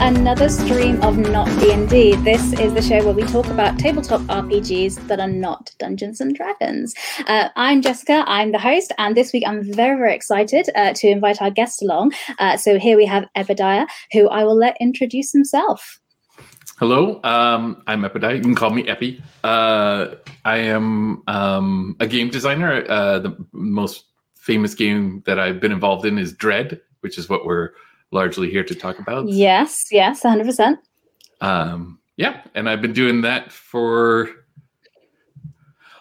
another stream of Not D&D. This is the show where we talk about tabletop RPGs that are not Dungeons and Dragons. Uh, I'm Jessica, I'm the host, and this week I'm very, very excited uh, to invite our guest along. Uh, so here we have Epidiah, who I will let introduce himself. Hello, um, I'm Epidiah. You can call me Epi. Uh, I am um, a game designer. Uh, the most famous game that I've been involved in is Dread, which is what we're largely here to talk about. Yes, yes, 100%. Um, yeah, and I've been doing that for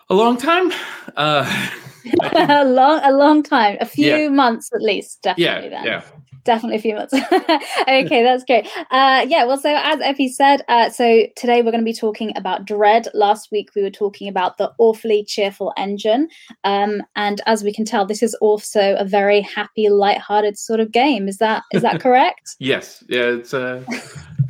a long time. Uh, a long, a long time, a few Yeah. months at least, definitely. yeah, then. yeah. Definitely a few months. okay, that's great. Uh, yeah, well, so as Effie said, uh, so today we're going to be talking about Dread. Last week we were talking about the awfully cheerful engine, um, and as we can tell, this is also a very happy, light-hearted sort of game. Is that is that correct? Yes, yeah. It's uh,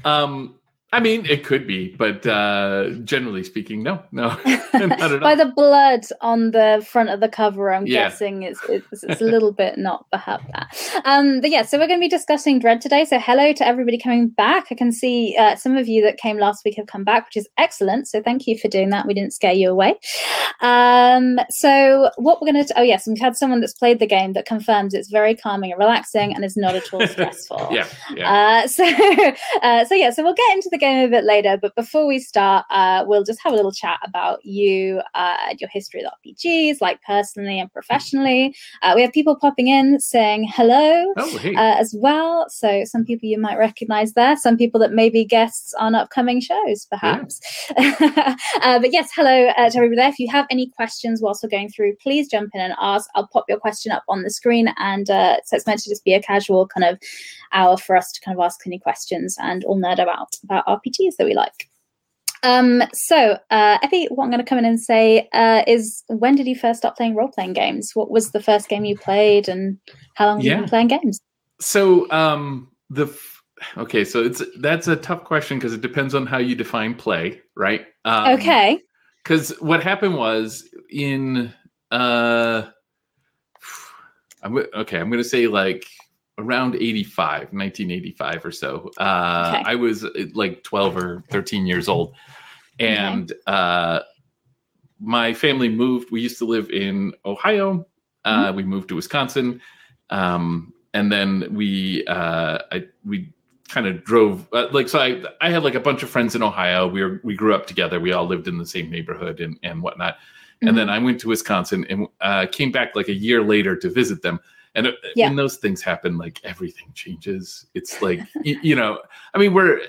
um, I mean, it could be, but uh, generally speaking, no, no, not at all. By the blood on the front of the cover, I'm Yeah. guessing it's, it's it's a little bit not perhaps that. Um, but yeah, so we're going to be discussing Dread today. So hello to everybody coming back. I can see uh, some of you that came last week have come back, which is excellent. So thank you for doing that. We didn't scare you away. Um, so what we're going to oh yes, we've had someone that's played the game that confirms it's very calming and relaxing and is not at all stressful. yeah, yeah. Uh, so, uh, so yeah, so we'll get into the game a bit later. But before we start, uh, we'll just have a little chat about you uh, and your history with RPGs, like personally and professionally. Uh, we have people popping in saying hello. oh, hey. Uh, as well, so some people you might recognize there, some people that may be guests on upcoming shows, perhaps. uh, but yes, hello uh, to everybody there. If you have any questions whilst we're going through, please jump in and ask. I'll pop your question up on the screen, and uh, so it's meant to just be a casual kind of hour for us to kind of ask any questions and all nerd about about RPGs that we like. Um, so, uh, Effie, what I'm going to come in and say uh, is, when did you first start playing role playing games? What was the first game you played, and how long have you been playing games? so um the f- okay so it's that's a tough question because it depends on how you define play right um, okay, because what happened was in uh I'm, okay i'm gonna say like around 85 1985 or so uh Okay. i was uh, like 12 or 13 years old and uh my family moved we used to live in ohio uh we moved to wisconsin um and then we uh i we kind of drove uh, like so I I had like a bunch of friends in Ohio. We were we grew up together. We all lived in the same neighborhood and and whatnot. Mm-hmm. And then I went to Wisconsin and uh, came back like a year later to visit them. And uh, Yeah. when those things happen, like everything changes. It's like you, you know, I mean, we're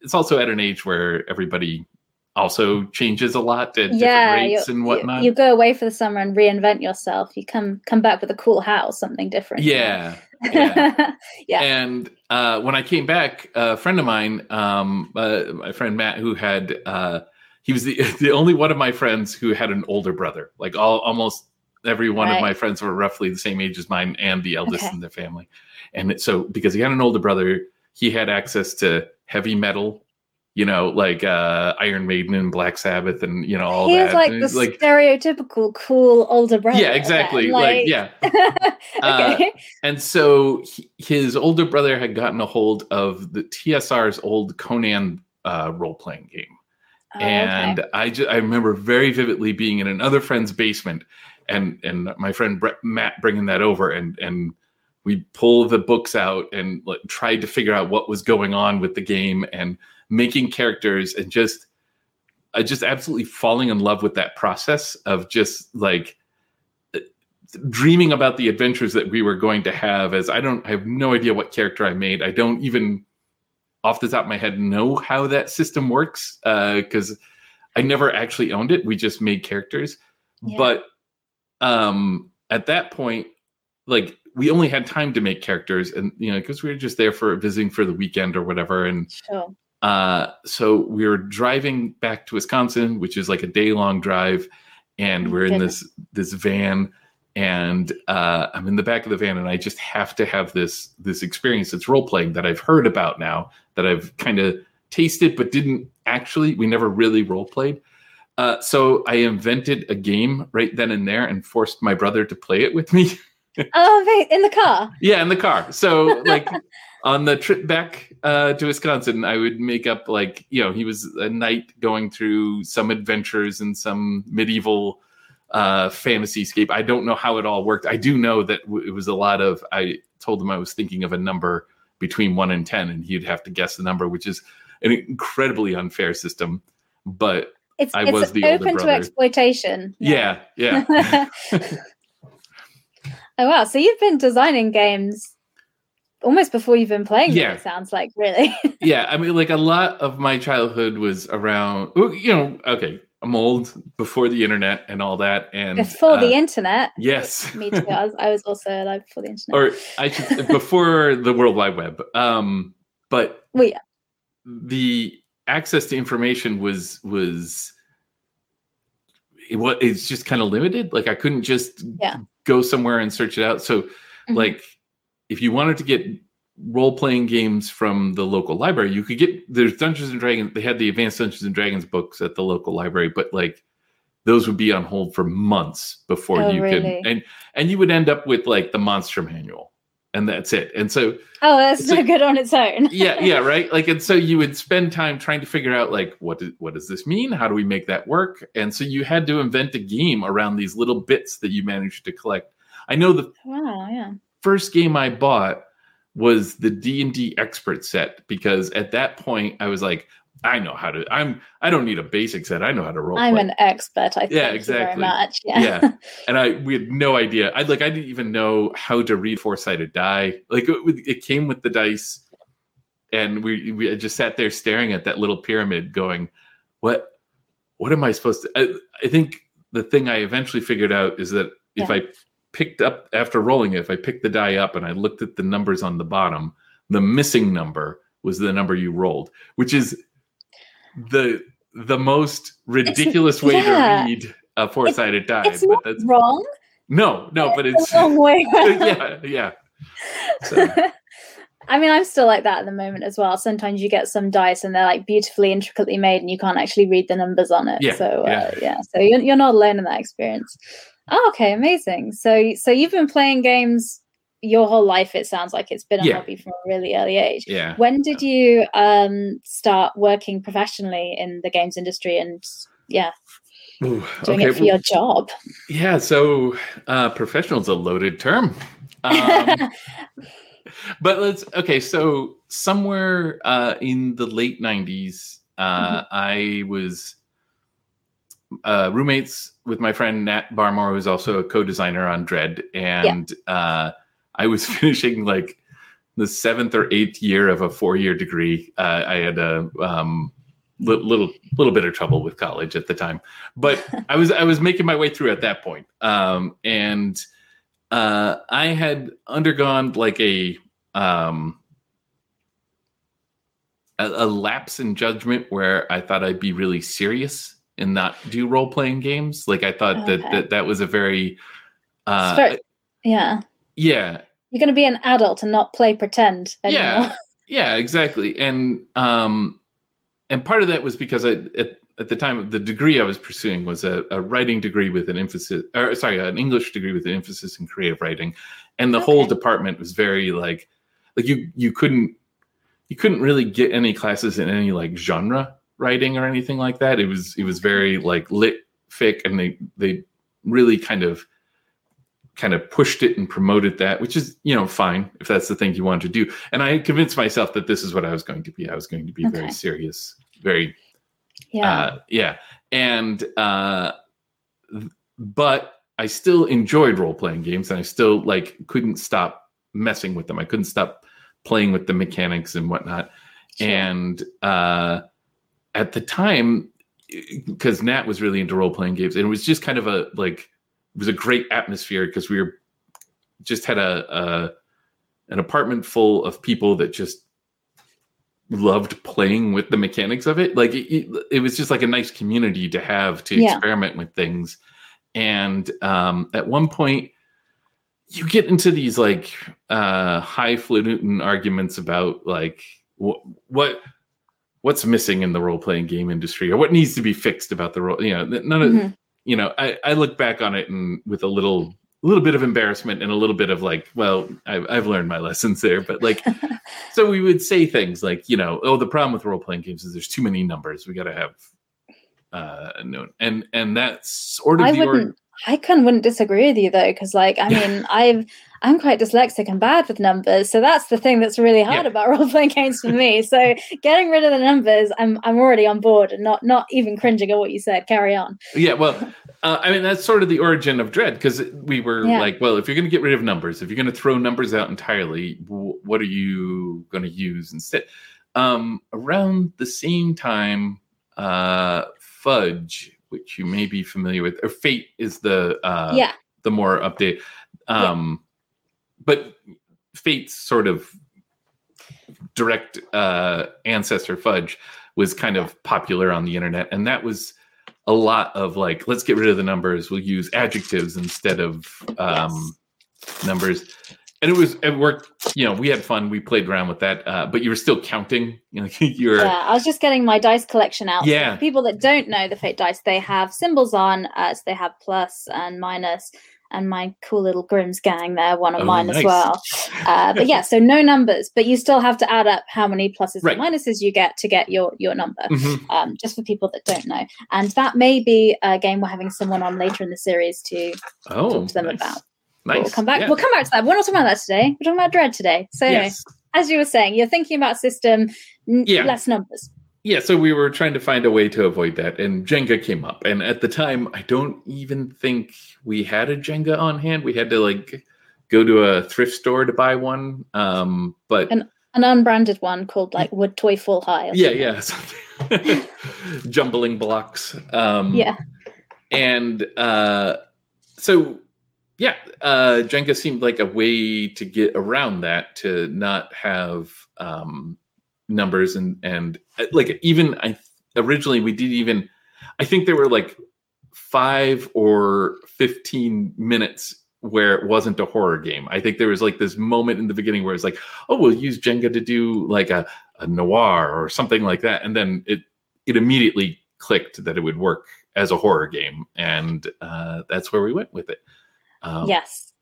it's also at an age where everybody also changes a lot at yeah, different rates you, and you- whatnot. You, go away for the summer and reinvent yourself. You come come back with a cool house, something different. yeah, yeah. yeah. And uh, when I came back, a friend of mine, um, uh, my friend Matt, who had, uh, he was the, the only one of my friends who had an older brother. Like all, almost every one Right. of my friends were roughly the same age as mine and the eldest Okay. in their family. And so, because he had an older brother, he had access to heavy metal, you know, like uh, Iron Maiden and Black Sabbath and, you know, all He that. was like And the like, stereotypical cool older brother. yeah, exactly. then, Like, yeah. Uh, okay. And so he, his older brother had gotten a hold of the TSR's old Conan uh, role playing game. Oh, and okay. I just I remember very vividly being in another friend's basement and and my friend Brett, Matt bringing that over and and we pull the books out and like, tried to figure out what was going on with the game and making characters and just I just absolutely falling in love with that process of just like dreaming about the adventures that we were going to have as I don't I have no idea what character I made. I don't even off the top of my head know how that system works uh, because I never actually owned it. We just made characters. Yeah. But um at that point, like we only had time to make characters and you know, because we were just there for visiting for the weekend or whatever. And Sure. uh, so we were driving back to Wisconsin, which is like a day long drive, and we're in this this van, and uh, I'm in the back of the van, and I just have to have this this experience. It's role playing that I've heard about now, that I've kind of tasted, but didn't actually. We never really role played. Uh, so I invented a game right then and there, and forced my brother to play it with me. Oh, wait, in the car. Yeah, in the car. So like on the trip back uh, to Wisconsin, I would make up like you know he was a knight going through some adventures in some medieval uh, fantasy scape. I don't know how it all worked. I do know that w- it was a lot of. I told him I was thinking of a number between one and ten, and he'd have to guess the number, which is an incredibly unfair system. But It's, I it's was the open to exploitation. yeah, yeah, oh wow! So you've been designing games almost before you've been playing them. Yeah. It sounds like really. yeah. I mean, like a lot of my childhood was around. You know, okay, I'm old before the internet and all that, and before the uh, internet. yes, Me too. I was, I was also alive before the internet. or I should before the World Wide Web. Um, but Well, yeah. the access to information was was it was it's just kind of limited. Like I couldn't just Yeah. go somewhere and search it out. So Mhm. like if you wanted to get role playing games from the local library, you could get there's Dungeons and Dragons. They had the Advanced Dungeons and Dragons books at the local library, but like those would be on hold for months before Oh, you really? could and and you would end up with like the monster manual and that's it. And so Oh, that's So- good on its own. yeah, yeah, right. Like, and so you would spend time trying to figure out like what do- what does this mean? How do we make that work? And so you had to invent a game around these little bits that you managed to collect. I know the Wow. Yeah. first game I bought was the D and D expert set because at that point I was like, I know how to. I'm. I don't need a basic set. I know how to roll. I'm play. an expert. I Yeah, exactly. much. Yeah. Yeah. and I we had no idea. I like I didn't even know how to read four sided die. Like it, it came with the dice, and we we just sat there staring at that little pyramid, going, "What? What am I supposed to?" I, I think the thing I eventually figured out is that if Yeah. I picked up after rolling it, if I picked the die up and I looked at the numbers on the bottom, the missing number was the number you rolled, which is the the most ridiculous way yeah. to read a four sided die. It's but not that's wrong. no, no, but it's a long way. yeah, yeah. So, I mean, I'm still like that at the moment as well. Sometimes you get some dice and they're like beautifully intricately made, and you can't actually read the numbers on it. Yeah, so yeah. Uh, yeah, so you're, you're not alone in that experience. Oh, okay, amazing. So so you've been playing games your whole life. It sounds like it's been a Yeah. hobby from a really early age. yeah. When did you um, start working professionally in the games industry and yeah, Ooh, doing okay, it for your job? yeah. So, uh, professional's a loaded term. Um, but let's okay. So somewhere uh, in the late '90s, uh, I was uh, roommates with my friend Nat Barmore, who's also a co-designer on Dread, and uh, I was finishing like the seventh or eighth year of a four-year degree. Uh, I had a um, li- little little bit of trouble with college at the time, but I was I was making my way through at that point, um, and uh, I had undergone like a um, a, a lapse in judgment where I thought I'd be really serious and not do role playing games. Like I thought that, Okay. that that was a very uh, very- yeah, yeah. You're going to be an adult and not play pretend anymore. Yeah. yeah exactly. And um and part of that was because I at, at the time the degree I was pursuing was a, a writing degree with an emphasis or sorry an English degree with an emphasis in creative writing. And the whole department was very like like you you couldn't you couldn't really get any classes in any like genre writing or anything like that. It was it was very like lit fic and they they really kind of kind of pushed it and promoted that which is you know fine if that's the thing you want to do. And i convinced myself that this is what i was going to be. I was going to be very serious very Yeah. uh, yeah. And uh but i still enjoyed role-playing games and i still like couldn't stop messing with them. I couldn't stop playing with the mechanics and whatnot. Sure. and uh at the time because nat was really into role-playing games and it was just kind of a like it was a great atmosphere because we were just had a, a an apartment full of people that just loved playing with the mechanics of it like it, it, was just like a nice community to have to Yeah. experiment with things and um at one point you get into these like uh highfalutin arguments about like what what what's missing in the role-playing game industry or what needs to be fixed about the role you know none of Mhm. You know I, I look back on it and with a little a little bit of embarrassment and a little bit of like, well, I've, I've learned my lessons there. But like, so we would say things like, you know, oh, the problem with role playing games is there's too many numbers. We got to have uh known and and that's sort of I the wouldn't. or- I couldn't wouldn't disagree with you though, because like I mean, I've I'm quite dyslexic and bad with numbers, so that's the thing that's really hard Yeah. about role playing games for me. So getting rid of the numbers, I'm I'm already on board and not not even cringing at what you said. Carry on. yeah well uh, i mean that's sort of the origin of dread because we were Yeah. like well if you're going to get rid of numbers if you're going to throw numbers out entirely w- what are you going to use instead um around the same time uh fudge which you may be familiar with or fate is the uh yeah, the more update um but fate's sort of direct uh ancestor fudge was kind of popular on the internet and that was a lot of like let's get rid of the numbers we'll use adjectives instead of um numbers and it was it worked you know we had fun we played around with that uh but you were still counting you know you're yeah. I was just getting my dice collection out. Yeah. for people that don't know the fate dice, they have symbols on. Uh, so they have plus and minus, and my cool little Grimm's gang there, one of Oh, mine nice. as well. Uh, but yeah, so no numbers, but you still have to add up how many pluses Right. and minuses you get to get your your number. Mhm. Um, just for people that don't know, and that may be a game we're having someone on later in the series to oh talk to them nice. about. nice We'll come back. Yeah. We'll come back to that. We're not talking about that today. We're talking about dread today. So anyway, yes. as you were saying, you're thinking about system, n- Yeah. less numbers. yeah so we were trying to find a way to avoid that and jenga came up and at the time i don't even think we had a jenga on hand we had to like go to a thrift store to buy one um but And- An unbranded one called like Wood Toy Full High. or yeah yeah jumbling blocks um Yeah. and uh so yeah uh jenga seemed like a way to get around that to not have um numbers and and uh, like even i originally we did even i think there were like five or 15 minutes where it wasn't a horror game i think there was like this moment in the beginning where it's like oh we'll use jenga to do like a, a noir or something like that and then it it immediately clicked that it would work as a horror game and uh, that's where we went with it um, Yes.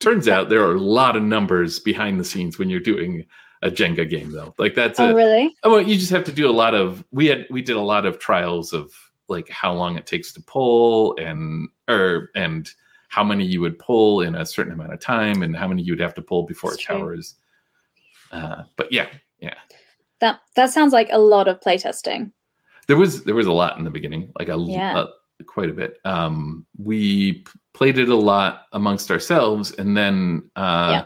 turns out there are a lot of numbers behind the scenes when you're doing a jenga game though like that's Oh, a really? oh, well, you just have to do a lot of we had we did a lot of trials of like how long it takes to pull and or and how many you would pull in a certain amount of time and how many you would have to pull before That's it towers uh, but yeah yeah. That that sounds like a lot of playtesting. there was there was a lot in the beginning like a, Yeah. a- quite a bit um we played it a lot amongst ourselves and then uh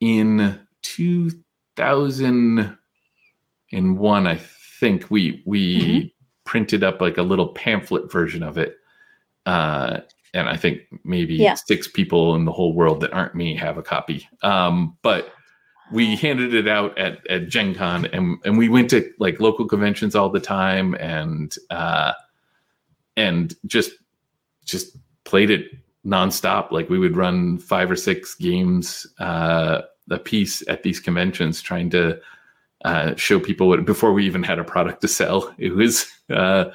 in 2001 i think we we Mhm. Printed up like a little pamphlet version of it. Uh and i think maybe Yeah. six people in the whole world that aren't me have a copy. Um but we handed it out at at Gen Con and and we went to like local conventions all the time and uh and just just played it nonstop. Like we would run five or six games uh a piece at these conventions trying to uh show people what before we even had a product to sell it was uh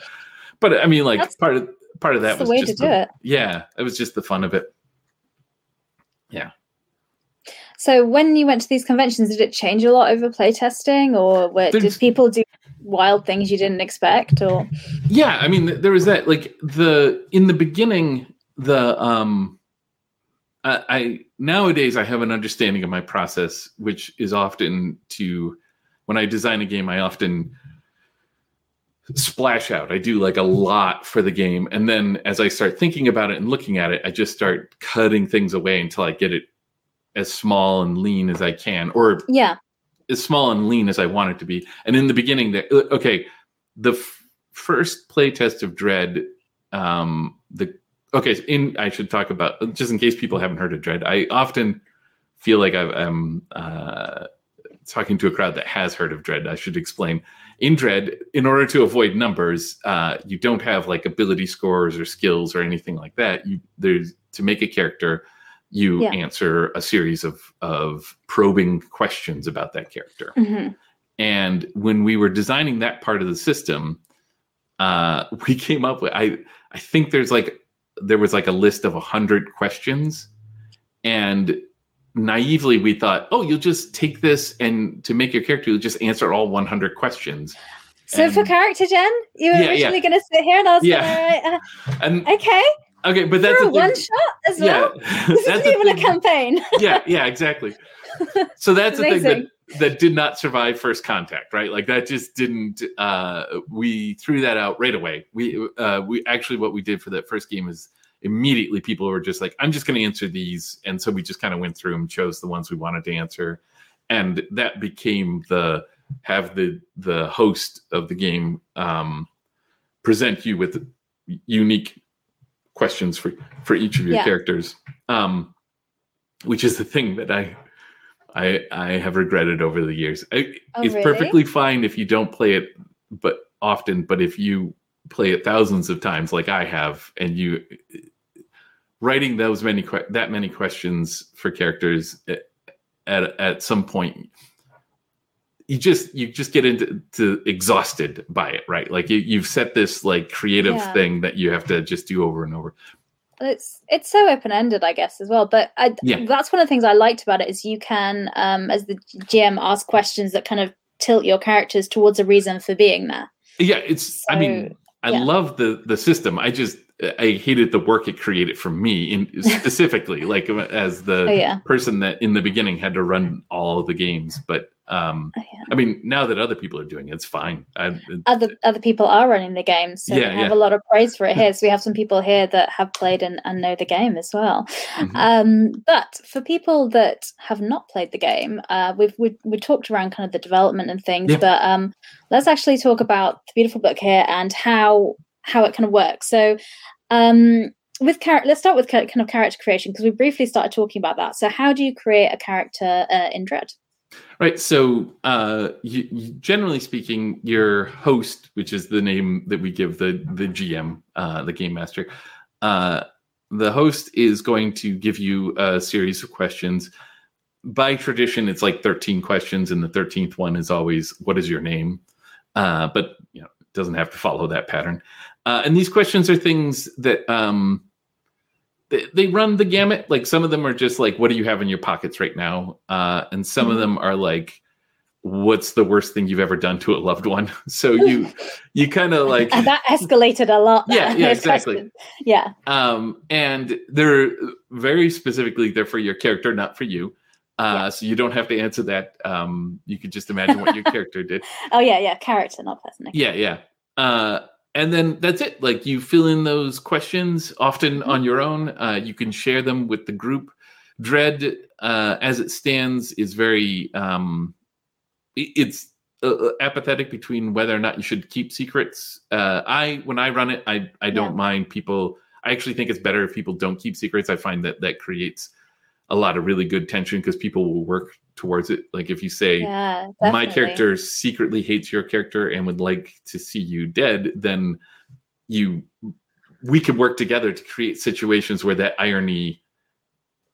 but i mean like That's- part of part of that was way to just do the- it. yeah it was just the fun of it Yeah. So when you went to these conventions, did it change a lot over playtesting, or were, did people do wild things you didn't expect? Or yeah i mean th- there was that like the in the beginning the um I, I nowadays i have an understanding of my process which is often to when i design a game i often splash out i do like a lot for the game and then as i start thinking about it and looking at it i just start cutting things away until i get it as small and lean as i can or yeah, as small and lean as I want it to be. And in the beginning, that okay, the f- first playtest of Dread, um, the okay, in I should talk about just in case people haven't heard of Dread. I often feel like I've, I'm uh, talking to a crowd that has heard of Dread. I should explain. In Dread, in order to avoid numbers, uh, you don't have like ability scores or skills or anything like that. You there's to make a character you Yeah. answer a series of of probing questions about that character. Mhm. And when we were designing that part of the system, uh, we came up with I I think there's like there was like a list of a 100 questions and naively we thought oh you'll just take this and to make your character you'll just answer all 100 questions. So And- for character gen you were Yeah, originally yeah. going to sit here and i was Yeah. like uh, and okay okay but that's a one shot as well? Yeah this that's isn't even a campaign. Yeah yeah exactly. So that's the thing that that did not survive first contact right? Like that just didn't uh we threw that out right away. We uh we actually what we did for that first game is immediately people were just like i'm just going to answer these and so we just kind of went through and chose the ones we wanted to answer and that became the have the the host of the game um present you with unique questions for for each of your Yeah. characters um which is the thing that i i i have regretted over the years I, Oh, it's really? perfectly fine if you don't play it but often but if you play it thousands of times like i have and you writing those many que- that many questions for characters at at, some point you just you just get into to exhausted by it right like you, you've set this like creative Yeah. thing that you have to just do over and over it's it's so open ended, I guess, as well. But I, Yeah. that's one of the things I liked about it is you can, um, as the GM, ask questions that kind of tilt your characters towards a reason for being there. yeah it's i mean i yeah. love the the system i just i hated the work it created for me in specifically like as the Oh yeah, person that in the beginning had to run all of the games but um oh, yeah. i mean now that other people are doing it it's fine I, Other other people are running the game, so Yeah, we have yeah. a lot of praise for it here. So we have some people here that have played and, and know the game as well. Mhm. Um, but for people that have not played the game, uh, we've we we talked around kind of the development and things, but um, let's actually talk about the beautiful book here and how how it kind of works. So. Um, with character, let's start with kind of character creation because we briefly started talking about that. So, how do you create a character uh, in Dread? Right. So, uh, you, you- generally speaking, your host, which is the name that we give the the GM, uh, the game master, uh, the host is going to give you a series of questions. By tradition, it's like thirteen questions, and the thirteenth one is always, "What is your name?" Uh, but you know, it doesn't have to follow that pattern. Uh, and these questions are things that um, they, they run the gamut. Like some of them are just like, what do you have in your pockets right now? Uh, and some of Mhm. them are like, what's the worst thing you've ever done to a loved one? So you you kind of like And that escalated a lot. Yeah, yeah, exactly. questions. Yeah, um and they're very specifically they're for your character, not for you. Uh, so you don't have to answer that. Um, you could just imagine what your character did. oh yeah, yeah, character, not person. Okay. Yeah, yeah. Uh, and then that's it. Like you fill in those questions often Mhm. on your own. Uh, you can share them with the group. Dread, uh, as it stands, is very um, it's uh, apathetic between whether or not you should keep secrets. Uh, I when I run it, I I don't Yeah. mind people. I actually think it's better if people don't keep secrets. I find that that creates a lot of really good tension because people will work towards it. Like if you say, Yeah, my character secretly hates your character and would like to see you dead, then you we could work together to create situations where that irony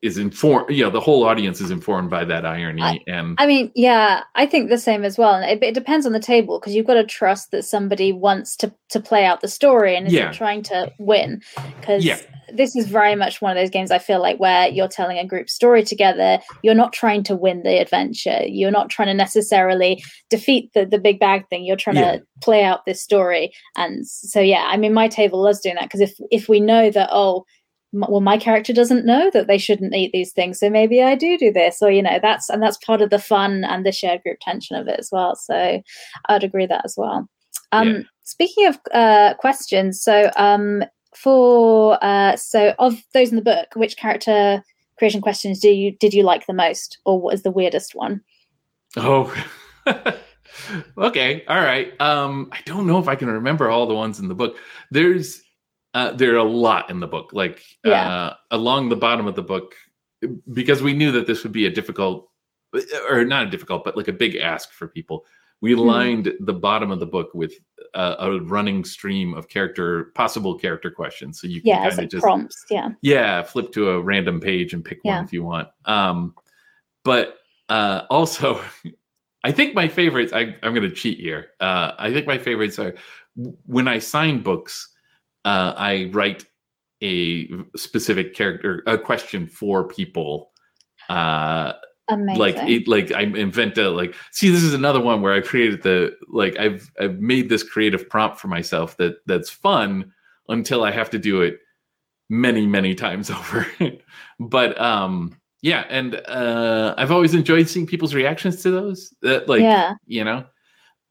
is informed. You know, the whole audience is informed by that irony, I- and I mean, yeah, I think the same as well. And it, it depends on the table because you've got to trust that somebody wants to to play out the story and isn't Yeah. trying to win. Because Yeah. this is very much one of those games I feel like where you're telling a group story together. You're not trying to win the adventure. You're not trying to necessarily defeat the the big bag thing. You're trying Yeah. to play out this story. And so, yeah, I mean, my table loves doing that because if if we know that, oh. Well, my character doesn't know that they shouldn't eat these things, so maybe I do do this, or you know, that's and that's part of the fun and the shared group tension of it as well. So, I'd agree that as well. Um, Yeah. Speaking of uh, questions, so um, for uh, so of those in the book, which character creation questions do you did you like the most, or what is the weirdest one? oh. okay, all right. Um, I don't know if I can remember all the ones in the book. There's uh, there are a lot in the book. Like Yeah. uh, along the bottom of the book, because we knew that this would be a difficult, or not a difficult, but like a big ask for people. We Mhm. lined the bottom of the book with uh, a running stream of character, possible character questions, so you can Yeah, kind of like just prompts. Yeah, yeah flip to a random page and pick Yeah. one if you want um but uh also i think my favorites I, i'm gonna cheat here uh i think my favorites are when i sign books uh i write a specific character a question for people uh Amazing. like it like i invent a like see this is another one where i created the like i've i've made this creative prompt for myself that that's fun until i have to do it many many times over but um yeah and uh i've always enjoyed seeing people's reactions to those that like yeah, you know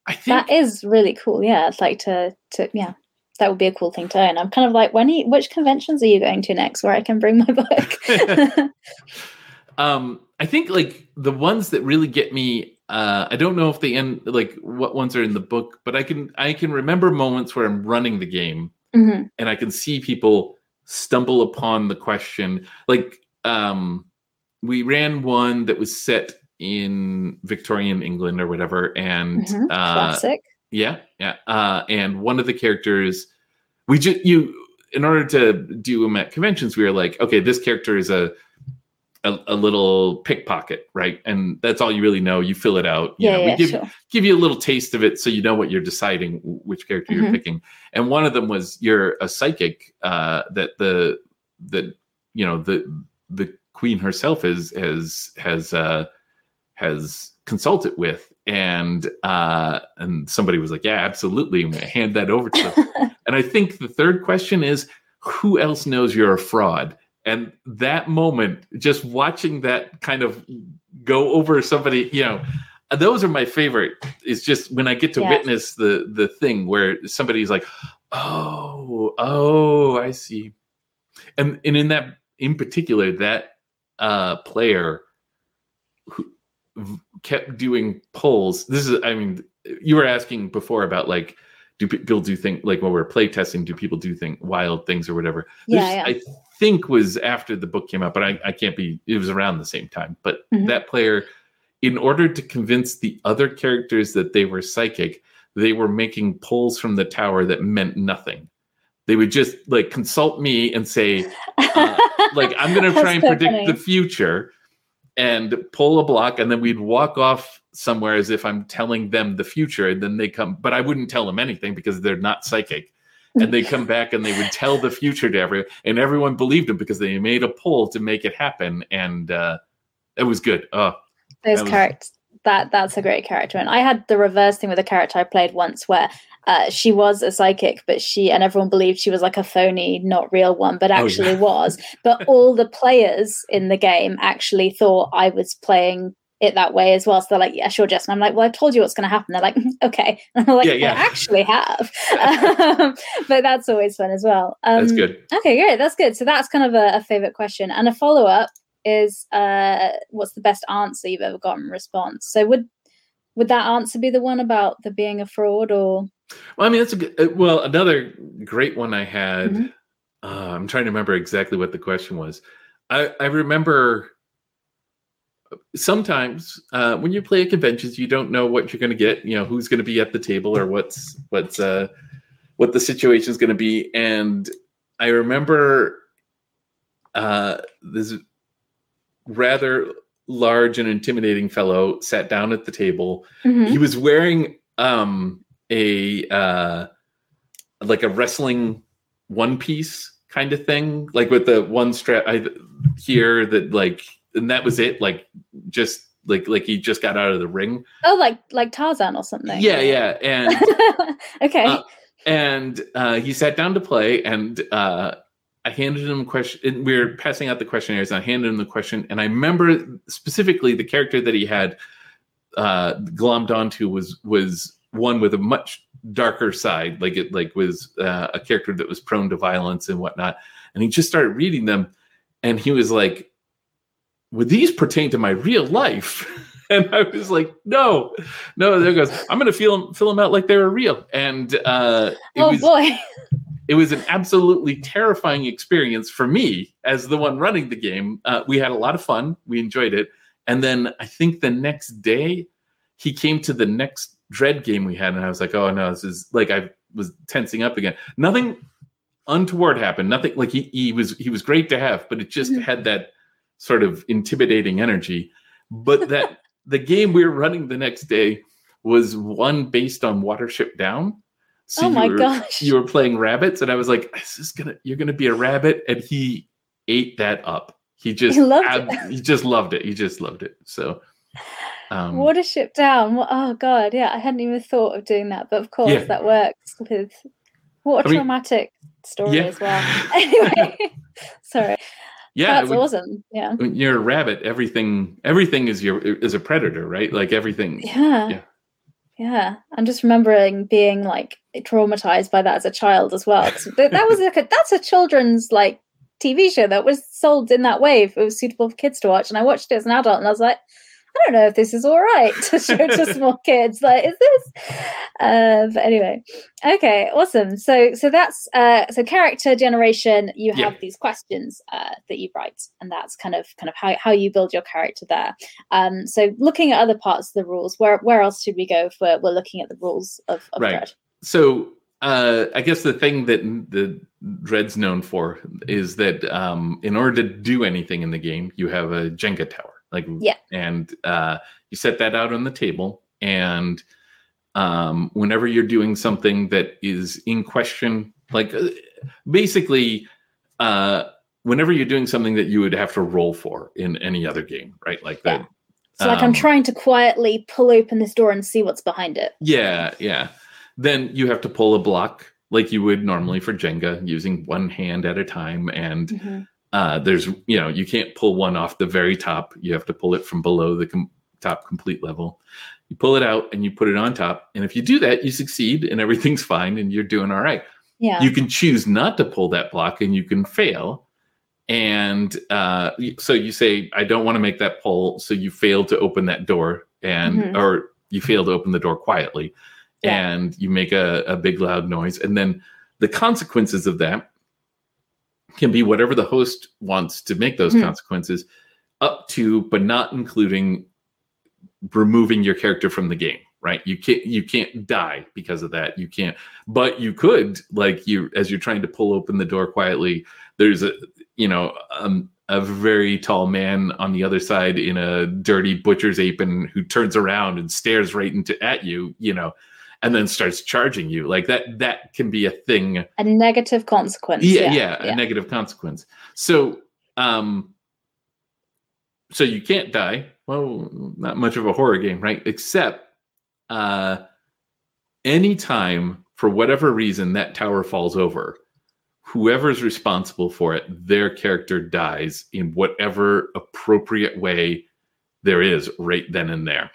i think that is really cool. Yeah, it's like to to yeah, that would be a cool thing to own. I'm kind of like, when? Are you, which conventions are you going to next, where I can bring my book? um i think like the ones that really get me uh i don't know if they end like what ones are in the book but i can i can remember moments where i'm running the game hmm and i can see people stumble upon the question like um we ran one that was set in victorian england or whatever and Mhm. uh Classic. Yeah yeah. Uh and one of the characters we just you in order to do them at conventions we were like okay this character is a a, a little pickpocket right? And that's all you really know. You fill it out. You Yeah, know, yeah, we give, sure. give you a little taste of it so you know what you're deciding which character you're Mhm. picking. And one of them was you're a psychic uh that the that you know the the queen herself is has has uh has consulted with and uh and somebody was like yeah absolutely and hand that over to them. And i think the third question is who else knows you're a fraud? And that moment just watching that kind of go over somebody you know those are my favorite. Is just when i get to Yeah. witness the the thing where somebody's like oh oh i see. And and in that in particular that uh player who kept doing polls this is i mean you were asking before about like do people do think like when we're play testing do people do think wild things or whatever Yeah, There's- yeah. i think was after the book came out but i, I can't be it was around the same time but Mhm. that player in order to convince the other characters that they were psychic they were making polls from the tower that meant nothing they would just like consult me and say uh, like I'm going to try and so predict funny. the future and pull a block and then we'd walk off somewhere as if I'm telling them the future and then they come but I wouldn't tell them anything because they're not psychic. And they come back and they would tell the future to everyone and everyone believed them because they made a poll to make it happen and uh it was good. Oh those characters that that's a great character. And i had the reverse thing with a character i played once where uh, she was a psychic but she and everyone believed she was like a phony not real one but Oh, yeah. actually was but all the players in the game actually thought i was playing it that way as well so they're like yeah sure Jess and i'm like well i've told you what's going to happen they're like "Mhm, okay and i'm like Yeah, yeah. i actually have um, but that's always fun as well um, that's good Okay, great. That's good. So that's kind of a, a favorite question. And a follow up is uh what's the best answer you've ever gotten in response? So would would that answer be the one about the being a fraud or well I mean that's a good uh, well another great one I had Mhm. uh, I'm trying to remember exactly what the question was I I remember sometimes uh, when you play at conventions, you don't know what you're going to get. You know who's going to be at the table or what's what's uh, what the situation is going to be. And I remember uh, this rather large and intimidating fellow sat down at the table. Mhm. He was wearing um, a uh, like a wrestling one piece kind of thing, like with the one strap I, here that like, and that was it. Like just like like he just got out of the ring. Oh, like like Tarzan or something. Yeah, yeah, and okay. Uh, and uh, he sat down to play, and uh, I handed him a question. and We were passing out the questionnaires. And I handed him the question, and I remember specifically the character that he had uh, glommed onto was was one with a much darker side, like it like was uh, a character that was prone to violence and whatnot. And he just started reading them, and he was like, "Would these pertain to my real life?" And I was like, "No, no." There goes. I'm going to fill them, fill them out like they were real. And uh, it oh was boy. it was an absolutely terrifying experience for me as the one running the game. Uh, we had a lot of fun. We enjoyed it. And then I think the next day he came to the next dread game we had, and I was like, "Oh no, this is like I was tensing up again." Nothing untoward happened. Nothing like he he was he was great to have, but it just had that sort of intimidating energy. But that the game we were running the next day was one based on Watership Down, So oh my you were, gosh! You were playing rabbits, and I was like, "This is gonna, you're gonna be a rabbit," and he ate that up. He just He loved ab- it. he just loved it. He just loved it. So, um, Water ship down. Oh god, yeah, I hadn't even thought of doing that, but of course Yeah. that works with what a I mean- traumatic story Yeah. as well. Anyway, sorry, yeah, that's awesome. Yeah, when you're a rabbit, everything everything is your is a predator, right? Like everything. yeah, Yeah. yeah. I'm just remembering being like traumatized by that as a child as well. th- that was like a, that's a children's like TV show that was sold in that way if it was suitable for kids to watch, and I watched it as an adult, and I was like. I don't know if this is all right to show to small kids. Like, is this? Uh, but anyway, okay, awesome. So, so that's uh, so character generation. You have Yeah. these questions uh, that you write, and that's kind of kind of how, how you build your character there. Um, so, looking at other parts of the rules, where where else should we go if we're, we're looking at the rules of, of Right. Dread? So uh, I guess the thing that the Dread's known for is that um, in order to do anything in the game, you have a Jenga tower. Like Yeah. and uh, you set that out on the table, and um, whenever you're doing something that is in question, like uh, basically, uh, whenever you're doing something that you would have to roll for in any other game, right? Like Yeah. that. So, like, Um, I'm trying to quietly pull open this door and see what's behind it. Yeah, yeah. Then you have to pull a block like you would normally for Jenga, using one hand at a time. And Mhm. Uh, there's, you know, you can't pull one off the very top. You have to pull it from below the com- top complete level. You pull it out and you put it on top. And if you do that, you succeed and everything's fine and you're doing all right. Yeah. You can choose not to pull that block and you can fail. And uh, so you say, I don't want to make that pull. So you fail to open that door and, Mhm. or you fail to open the door quietly Yeah. and you make a, a big loud noise. And then the consequences of that can be whatever the host wants to make those Mhm. consequences up to, but not including removing your character from the game right? You can't you can't die because of that. You can't but you could like you as you're trying to pull open the door quietly there's a you know um, a very tall man on the other side in a dirty butcher's apron who turns around and stares right into at you you know and then starts charging you like that that can be a thing a negative consequence. yeah, Yeah. yeah, a negative consequence. So, um, so you can't die. Well, not much of a horror game, right? Except, uh, anytime for whatever reason that tower falls over, whoever's responsible for it, their character dies in whatever appropriate way there is right then and there.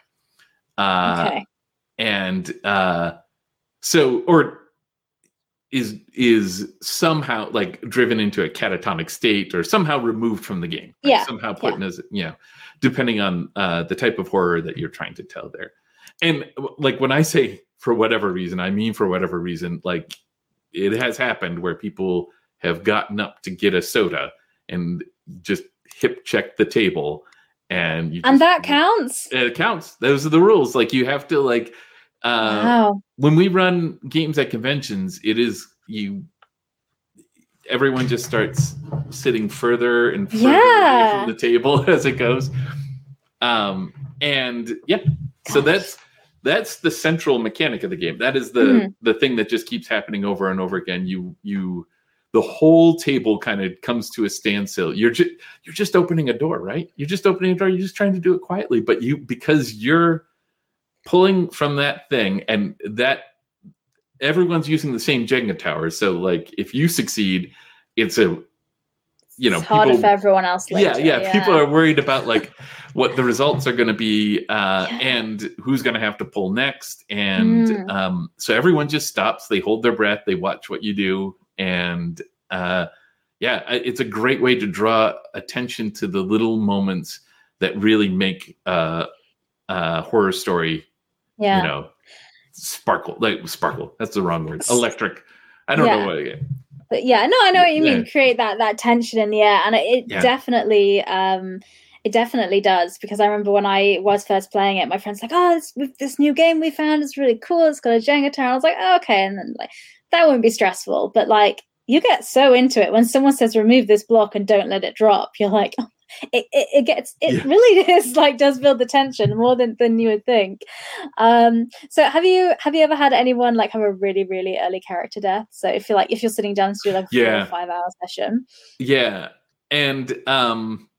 Uh, okay. And uh so or is is somehow like driven into a catatonic state or somehow removed from the game right? Yeah, somehow put in as you know depending on uh the type of horror that you're trying to tell there. And like when i say for whatever reason i mean for whatever reason like it has happened where people have gotten up to get a soda and just hip check the table and you And just- that counts. it counts. Those are the rules. Like you have to like uh wow. when we run games at conventions, it is you everyone just starts sitting further and further away from the table as it goes. Um and yeah, so that's that's the central mechanic of the game. That is the Mhm. the thing that just keeps happening over and over again. You you the whole table kind of comes to a standstill. You're just you're just opening a door, right? You're just opening a door. You're just trying to do it quietly, but you because you're pulling from that thing, and that everyone's using the same Jenga tower. So like, if you succeed, it's a you know it's people for everyone else later. yeah, yeah, People are worried about like what the results are going to be uh, Yeah. and who's going to have to pull next. And Mm. um, so everyone just stops. They hold their breath. They watch what you do. And uh, yeah, it's a great way to draw attention to the little moments that really make uh, a horror story, yeah. you know, sparkle. Like sparkle. That's the wrong word. Electric. I don't Yeah. know what. but yeah no i know what you mean Yeah. create that that tension in the air and it, it Yeah. definitely um it definitely does because i remember when i was first playing it my friends like oh this, this new game we found is really cool it's got a jenga tower i was like oh, okay and then like that wouldn't be stressful but like you get so into it when someone says remove this block and don't let it drop you're like oh, it, it, it gets it yeah. really is like does build the tension more than than you would think. Um, so have you have you ever had anyone like have a really really early character death? So if you're like if you're sitting down to do like a yeah. four or five hour session, yeah, and um,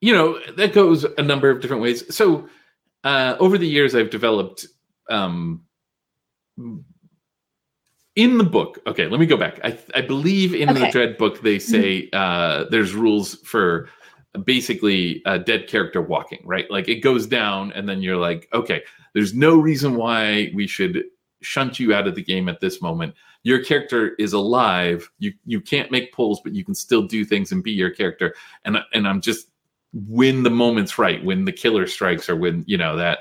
you know that goes a number of different ways. So uh, over the years, I've developed um in the book okay let me go back. I, I believe in okay. the dread book they mm-hmm. say uh, there's rules for basically a dead character walking right? Like it goes down and then you're like okay there's no reason why we should shunt you out of the game at this moment. Your character is alive. You you can't make pulls but you can still do things and be your character. And and i'm just when the moment's right when the killer strikes or when you know that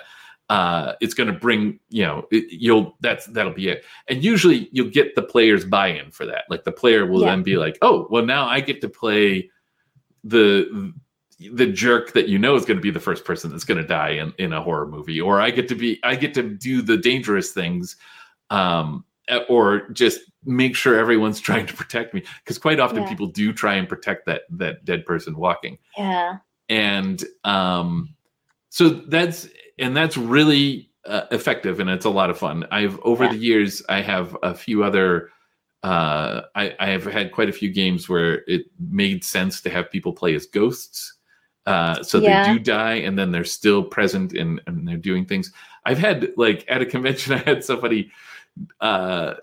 uh, it's going to bring you know it, you'll that's that'll be it. And usually you'll get the players buy-in for that. Like the player will yeah. then be like oh well now i get to play the the jerk that you know is going to be the first person that's going to die in, in a horror movie or i get to be i get to do the dangerous things um or just make sure everyone's trying to protect me. Because quite often yeah. people do try and protect that that dead person walking. Yeah. And um so that's and that's really uh, effective and it's a lot of fun. I've over yeah. the years I have a few other uh, I, I, have had quite a few games where it made sense to have people play as ghosts. Uh, so yeah. they do die and then they're still present and, and, they're doing things. I've had like at a convention, I had somebody uh,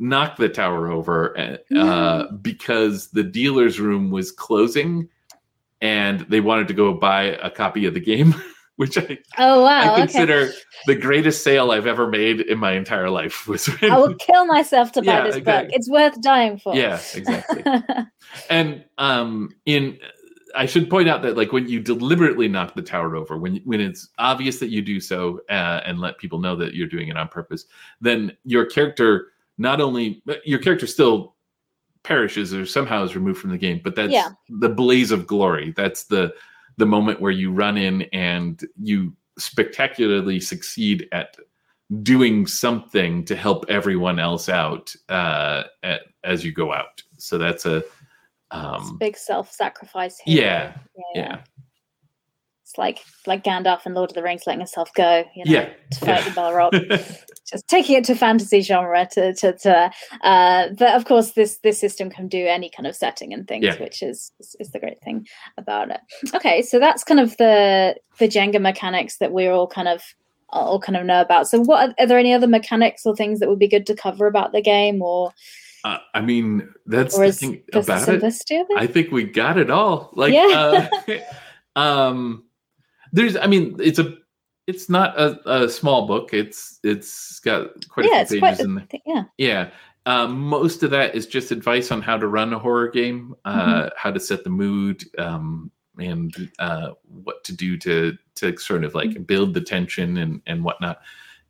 knock the tower over uh, mm. because the dealer's room was closing and they wanted to go buy a copy of the game. which I oh wow I consider okay. the greatest sale I've ever made in my entire life. Was when, I will kill myself to buy yeah, this exactly. book. It's worth dying for. Yeah, exactly. and um, in I should point out that like when you deliberately knock the tower over, when when it's obvious that you do so, uh, and let people know that you're doing it on purpose, then your character not only your character still perishes or somehow is removed from the game, but that's yeah. the blaze of glory. That's the the moment where you run in and you spectacularly succeed at doing something to help everyone else out uh, at, as you go out. So that's a um, big self-sacrifice. Yeah, yeah, yeah, It's like like Gandalf in Lord of the Rings letting himself go. You know, yeah, to fight yeah. the Balrog. just taking it to fantasy genre to to, to uh, but of course this this system can do any kind of setting and things yeah. which is, is, is the great thing about it okay so that's kind of the the jenga mechanics that we're all kind of all kind of know about so what are, are there any other mechanics or things that would be good to cover about the game or uh, I mean, that's the thing about it. I think we got it all. Like, yeah. uh, um, there's, I mean, it's a it's not a, a small book. It's it's got quite yeah, a few pages in there. yeah. Yeah. Um, most of that is just advice on how to run a horror game, uh, mm-hmm. how to set the mood, um, and uh, what to do to to sort of like mm-hmm. build the tension and and whatnot.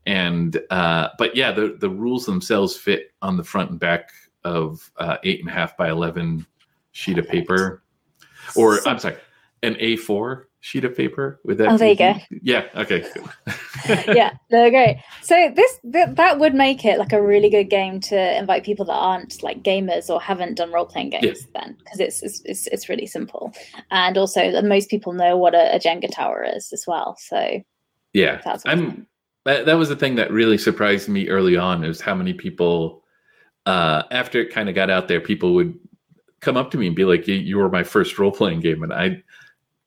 And uh, but yeah, the the rules themselves fit on the front and back of uh, eight and a half by eleven sheet of paper, or I'm sorry, an A4 sheet of paper with that. Oh, there you go. Yeah. Okay. yeah, they're great. So this th- that would make it like a really good game to invite people that aren't like gamers or haven't done role playing games. Then because it's, it's, it's it's really simple, and also most people know what a, a Jenga tower is as well. So yeah, that's I'm. That, that was the thing that really surprised me early on is how many people, uh, after it kind of got out there, people would come up to me and be like, "You were my first role playing game," and I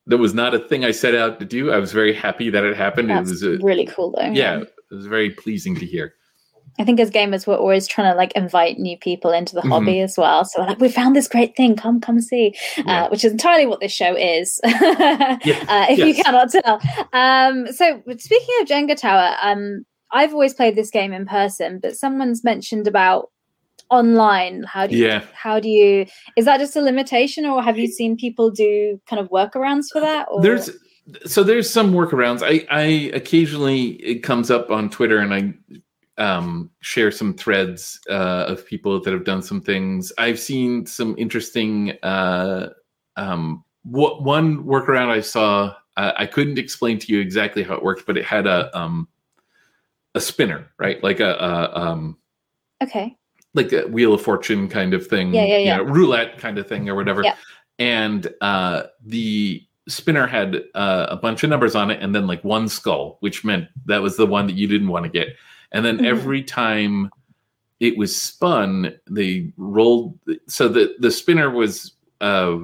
that was not a thing I set out to do. I was very happy that it happened. That's it was a, really cool though. Yeah, it was very pleasing to hear. I think as gamers, we're always trying to like invite new people into the mm-hmm. hobby as well. So like, we found this great thing, come, come see, uh, yeah. uh, which is entirely what this show is, yeah. uh, if yes. you cannot tell. Um, so speaking of Jenga Tower, um, I've always played this game in person, but someone's mentioned about online? How do you yeah. how do you is that just a limitation or have you seen people do kind of workarounds for that or? there's so there's some workarounds. I i occasionally it comes up on twitter and i um, share some threads uh, of people that have done some things. I've seen some interesting uh, um, what one workaround i saw uh, i couldn't explain to you exactly how it worked but it had a um a spinner right? Like a, a um okay like a wheel of fortune kind of thing yeah yeah yeah you know, roulette kind of thing or whatever yeah. and uh the spinner had uh, a bunch of numbers on it and then like one skull, which meant that was the one that you didn't want to get. And then Mhm. every time it was spun, they rolled. So the the spinner was uh,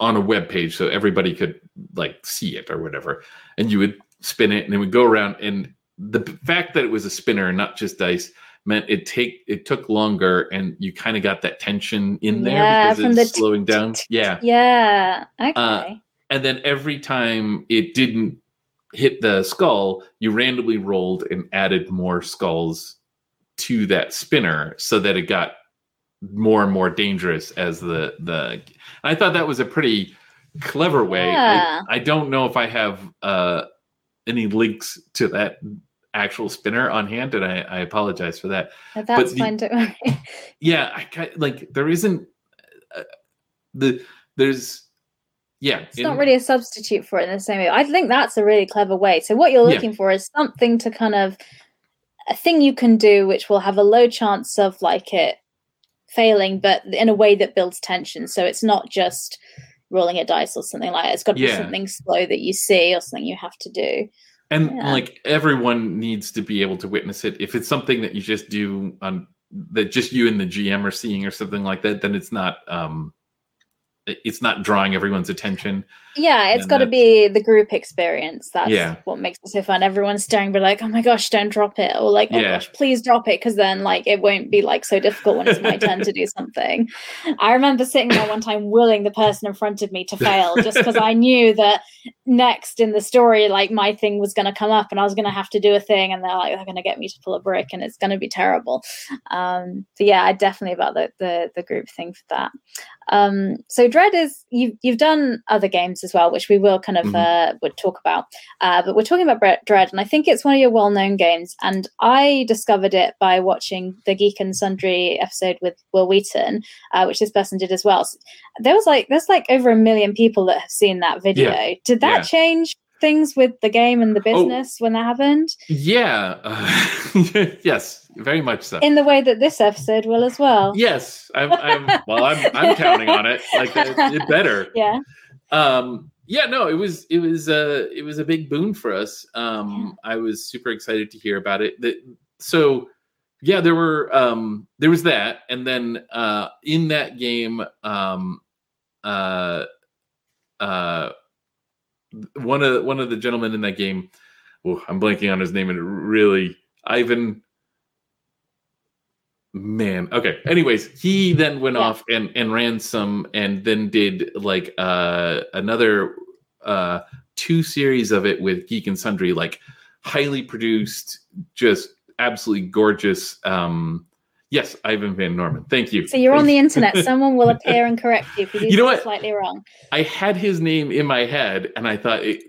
on a web page, so everybody could like see it or whatever. And you would spin it, and it would go around. And the fact that it was a spinner and not just dice meant it take it took longer, and you kind of got that tension in there Yeah, because from it's the slowing down. Yeah yeah. Okay. Uh, and then every time it didn't hit the skull, you randomly rolled and added more skulls to that spinner so that it got more and more dangerous as the the I thought that was a pretty clever way. Yeah. I, I don't know if I have uh any links to that actual spinner on hand and I, I apologize for that. No, That's the- fine. Don't. Yeah, I like there isn't uh, the there's yeah, It's in- not really a substitute for it in the same way. I think that's a really clever way. So what you're Yeah. looking for is something to kind of a thing you can do which will have a low chance of like it failing, but in a way that builds tension. So it's not just rolling a dice or something like that. It's got to be something slow that you see or something you have to do. And Yeah. like everyone needs to be able to witness it if it's something that you just do on that just you and the gm are seeing or something like that then it's not um it's not drawing everyone's attention Yeah, it's got to be the group experience. That's Yeah. what makes it so fun. Everyone's staring, but like, oh my gosh, don't drop it, or like, oh Yeah. gosh, please drop it, because then like it won't be like so difficult when it's my turn to do something. I remember sitting there one time, willing the person in front of me to fail, just because I knew that next in the story, like my thing was going to come up, and I was going to have to do a thing, and they're like, they're going to get me to pull a brick, and it's going to be terrible. Um, so yeah, I definitely about the the the group thing for that. Um, so Dread is you've you've done other games as well, which we will kind of Mhm. uh, would talk about. Uh, but we're talking about Dread, and I think it's one of your well-known games. And I discovered it by watching the Geek and Sundry episode with Wil Wheaton, uh, which this person did as well. So there was like there's like over a million people that have seen that video. Did that Yeah. Oh. change things with the game and the business when that happened? yeah uh, yes very much so In the way that this episode will as well. yes i'm, I'm well I'm, I'm counting on it like it, it better Yeah. Um yeah no it was it was uh it was a big boon for us. Um i was super excited to hear about it. That so yeah there were um there was that and then uh in that game um uh uh one of one of the gentlemen in that game oh, i'm blanking on his name and it really ivan man okay anyways he then went Yeah. off and and ran some and then did like uh another uh two series of it with geek and sundry like highly produced just absolutely gorgeous um yes ivan van norman thank you So you're on the internet. Someone will appear and correct you if you do You know what? slightly wrong. I had his name in my head, and I thought, it,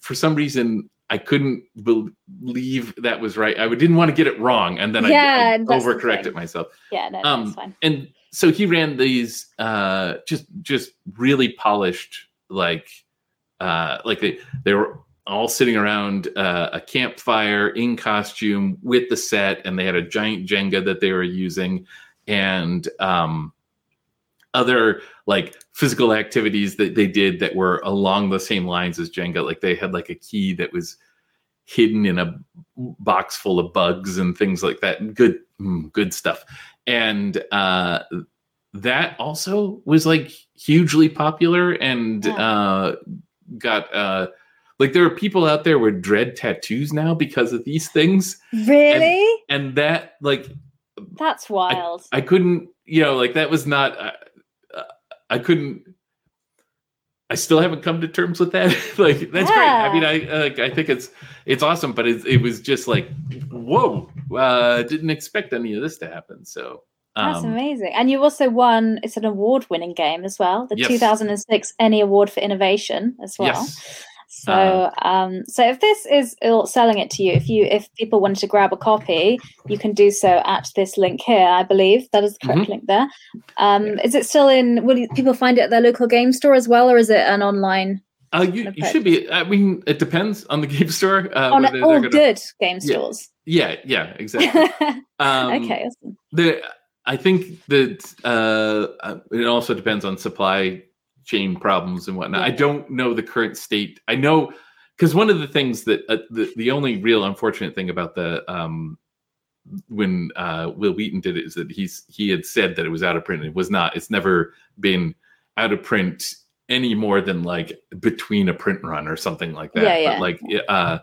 for some reason, I couldn't believe that was right. I didn't want to get it wrong, and then Yeah, I, I overcorrected myself. Yeah, no, Um, that's fine. And so he ran these uh, just just really polished, like uh, like they they were all sitting around uh, a campfire in costume with the set, and they had a giant Jenga that they were using, and um, other like physical activities that they did that were along the same lines as Jenga. Like they had like a key that was hidden in a box full of bugs and things like that. Good, mm, good stuff. And uh, that also was like hugely popular and Yeah. uh, got uh, like there are people out there with dread tattoos now because of these things, Really? and that like That's wild. I couldn't, you know, like that was not. I couldn't. I still haven't come to terms with that. like that's great. I mean, I uh, I think it's it's awesome, but it, it was just like, whoa! Uh, didn't expect any of this to happen. So That's um, amazing. And you also won, it's an award winning game as well, the Yes. 2006 ENnie Award for Innovation as well. yes, So, Uh, um, so if this is selling it to you, if you if people wanted to grab a copy, you can do so at this link here. I believe that is the correct Mm-hmm. link there. Um, Is it still in? Will you, people find it at their local game store as well, or is it an online? uh, you, you should be. I mean, it depends on the game store. Uh, on all gonna- good game stores. Yeah, yeah, exactly. Um, okay, awesome. the I think that uh, uh, it also depends on supply chain problems and whatnot. Yeah. I don't know the current state. I know because one of the things that uh, the the only real unfortunate thing about the um when uh Wil Wheaton did it is that he's he had said that it was out of print. It was not. It's never been out of print any more than like between a print run or something like that. Yeah, yeah. But like uh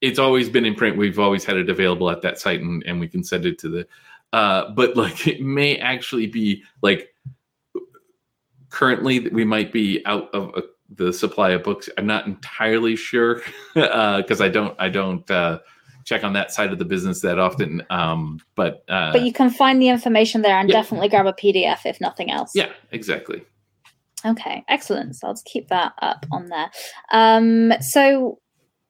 it's always been in print. We've always had it available at that site and, and we can send it to the uh but like it may actually be like currently we might be out of a, the supply of books. I'm not entirely sure because uh, I don't I don't uh, check on that side of the business that often. Um, but uh, but you can find the information there and yeah. definitely grab a PDF if nothing else. Yeah, exactly. Okay, excellent. So I'll just keep that up on there. Um, so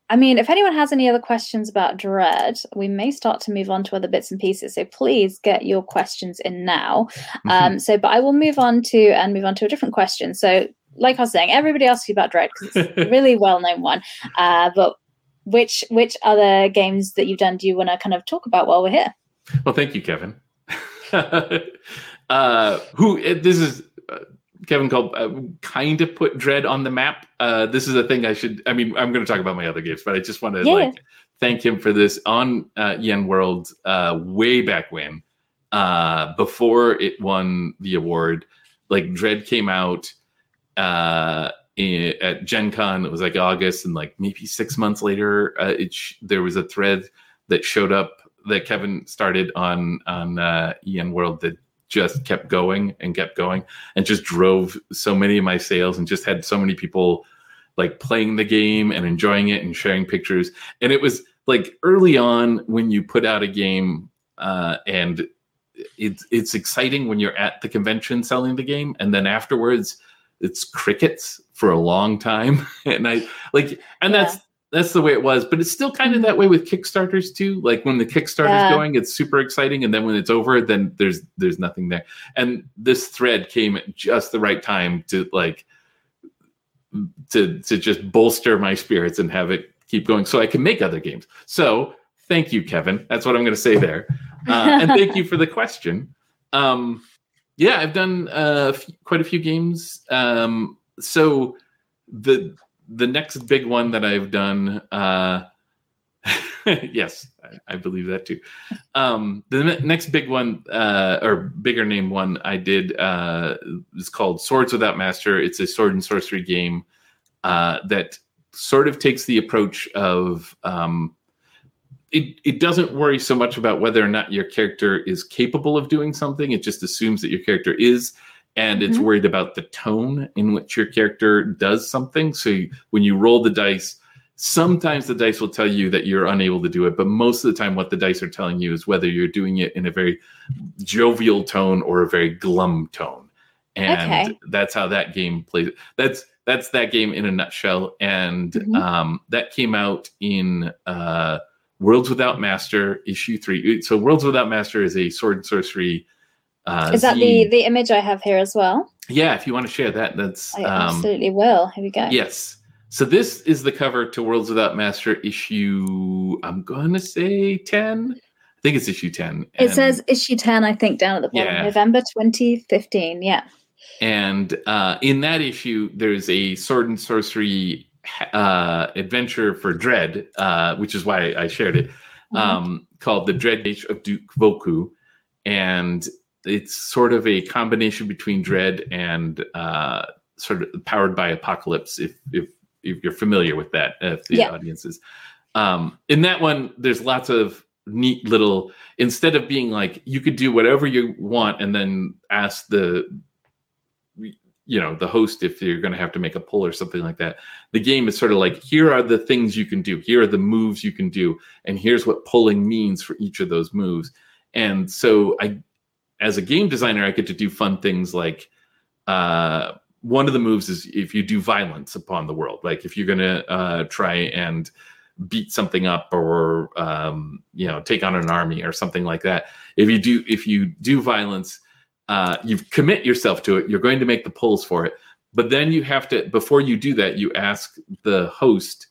I mean, if anyone has any other questions about Dread, we may start to move on to other bits and pieces. So please get your questions in now. Mm-hmm. Um, so, but I will move on to and move on to a different question. So, like I was saying, everybody asks you about Dread because it's a really well known one. Uh, but which which other games that you've done do you want to kind of talk about while we're here? Well, thank you, Kevin. uh, who this is uh, Kevin called uh, kind of put Dread on the map. Uh, this is a thing I should. I mean, I'm going to talk about my other games, but I just want to yeah. like thank him for this on uh, EN World uh, way back when, uh, before it won the award. Like Dread came out uh, in, at Gen Con. It was like August, and like maybe six months later, uh, it sh- there was a thread that showed up that Kevin started on on uh, EN World that just kept going and kept going and just drove so many of my sales and just had so many people like playing the game and enjoying it and sharing pictures. And it was like early on when you put out a game uh, and it's it's exciting when you're at the convention selling the game. And then afterwards it's crickets for a long time. And i like and yeah. that's that's the way it was but it's still kind of mm-hmm. that way with kickstarters too. Like when the kickstarter's yeah. going it's super exciting and then when it's over then there's there's nothing there. And this thread came at just the right time to like to to just bolster my spirits and have it keep going so i can make other games. So thank you kevin. That's what i'm going to say there. Uh, and thank you for the question. Um yeah i've done uh, f- quite a few games. Um so the the next big one that I've done, uh, yes, I, I, believe that too. Um, the next big one, uh, or bigger name one, I did uh, is called Swords Without Master. It's a sword and sorcery game uh, that sort of takes the approach of um, it, it doesn't worry so much about whether or not your character is capable of doing something. It just assumes that your character is and it's mm-hmm. worried about the tone in which your character does something. So you, when you roll the dice, sometimes the dice will tell you that you're unable to do it, but most of the time, what the dice are telling you is whether you're doing it in a very jovial tone or a very glum tone. And okay. that's how that game plays. That's that's that game in a nutshell. And mm-hmm. um, that came out in uh, Worlds Without Master issue three. So Worlds Without Master is a sword and sorcery uh, Is that the the image I have here as well? Yeah, if you want to share that, that's I um, absolutely will. Here we go. Yes. So this is the cover to Worlds Without Master issue. I'm going to say ten. I think it's issue ten. It says issue ten. I think down at the bottom, yeah. November 2015. Yeah. And uh, in that issue, there's a sword and sorcery uh, adventure for Dread, uh, which is why I shared it, mm-hmm. um, called the Dread Age of Duke Voku, and it's sort of a combination between Dread and uh, sort of powered by Apocalypse. If if, if you're familiar with that, if the yeah. audience is. Um, in that one, there's lots of neat little. Instead of being like you could do whatever you want and then ask the you know the host if you're going to have to make a pull or something like that the game is sort of like here are the things you can do here are the moves you can do and here's what pulling means for each of those moves and so i as a game designer, I get to do fun things like uh, one of the moves is if you do violence upon the world, like if you're going to uh, try and beat something up or um, you know take on an army or something like that. If you do if you do violence, uh, you commit yourself to it. You're going to make the pulls for it, but then you have to before you do that, you ask the host,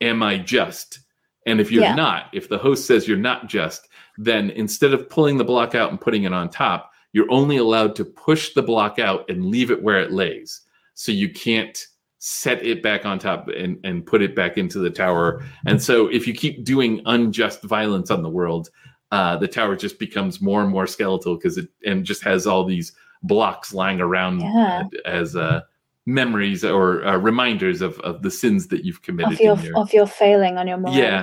"Am I just?" And if you're yeah. not, if the host says you're not just, then instead of pulling the block out and putting it on top, you're only allowed to push the block out and leave it where it lays. so you can't set it back on top and, and put it back into the tower. And so if you keep doing unjust violence on the world, uh, the tower just becomes more and more skeletal because it and just has all these blocks lying around Yeah. as uh, memories or uh, reminders of, of the sins that you've committed. Of your your... of your failing on your Yeah.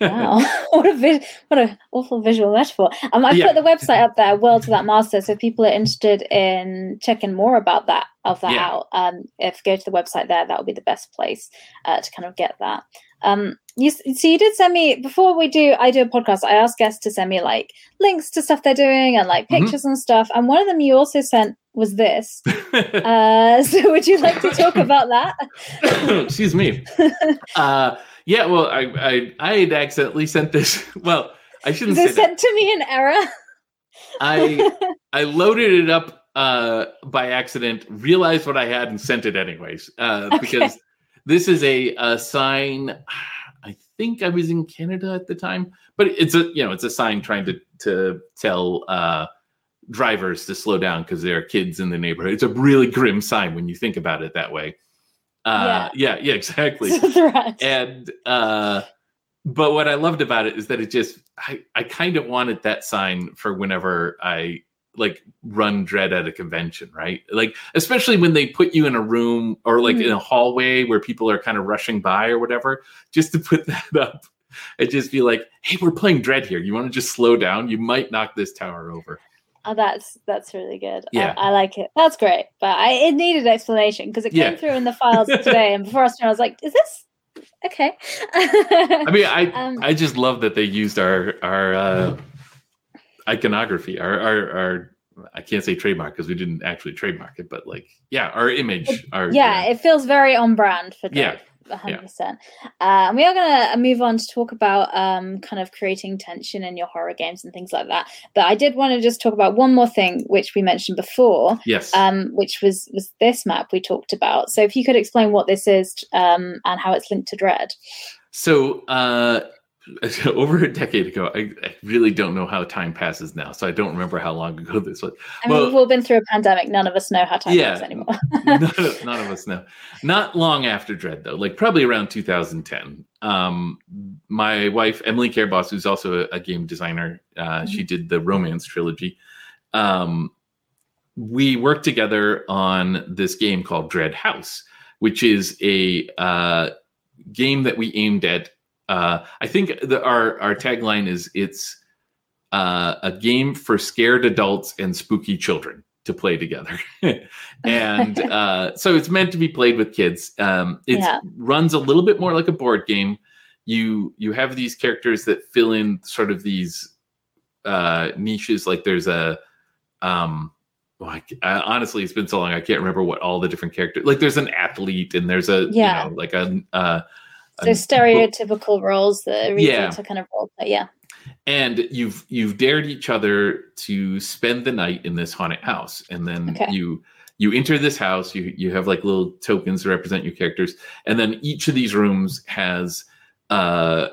Wow, what a vis- what a awful visual metaphor. Um, I Yeah. put the website up there, World Without Master, so if people are interested in checking more about that of that Yeah. out. Um, if go to the website there, that would be the best place uh, to kind of get that. Um, you so you did send me before we do. I do a podcast. I ask guests to send me like links to stuff they're doing and like Mhm. pictures and stuff. And one of them you also sent was this. Uh, so would you like to talk about that? Excuse me. Uh, yeah, well, I, I I had accidentally sent this. Well, I shouldn't say it that. sent to me in error? I I loaded it up uh, by accident, realized what I had, and sent it anyways. Uh, Okay. Because this is a, a sign. I think I was in Canada at the time, but it's a you know it's a sign trying to to tell uh, drivers to slow down because there are kids in the neighborhood. It's a really grim sign when you think about it that way. Uh, yeah, yeah, exactly. It's a and uh but what i loved about it is that it just i i kind of wanted that sign for whenever i like run dread at a convention right? Like especially when they put you in a room or like Mhm. in a hallway where people are kind of rushing by or whatever just to put that up and just be like hey we're playing dread here. You want to just slow down? You might knock this tower over Oh, that's that's really good. Yeah. I, I like it. That's great. But I it needed explanation because it came Yeah. through in the files today, and before I started, I was like, "Is this okay?" i mean i Um, i just love that they used our our uh iconography our our, our I can't say trademark because we didn't actually trademark it, but like, yeah, our image, our yeah, it feels very on brand for Yeah, Dread. 100%. Uh, and we are going to move on to talk about um, kind of creating tension in your horror games and things like that. But I did want to just talk about one more thing, which we mentioned before, yes, um, which was was this map we talked about. So if you could explain what this is um, and how it's linked to Dread. So, uh, over a decade ago, I, I really don't know how time passes now. So I don't remember how long ago this was. I mean, Well- we've all been through a pandemic. None of us know how time Yeah. anymore. none, of, none of us know. Not long after Dread, though, like probably around 2010. Um, my wife, Emily Care Boss, who's also a, a game designer, uh, she did the Romance trilogy. Um, we worked together on this game called Dread House, which is a uh, game that we aimed at. Uh, I think the, our our tagline is it's uh, a game for scared adults and spooky children to play together. and uh, so it's meant to be played with kids. Um, it Yeah. runs a little bit more like a board game. You you have these characters that fill in sort of these uh, niches. Like there's a um, well, I, I- honestly, it's been so long I can't remember what all the different characters. Like there's an athlete and there's a Yeah. you know like a uh, so stereotypical roles that are easy Yeah. to kind of role play. Yeah. and you've you've dared each other to spend the night in this haunted house and then Okay. you you enter this house you you have like little tokens to represent your characters and then each of these rooms has uh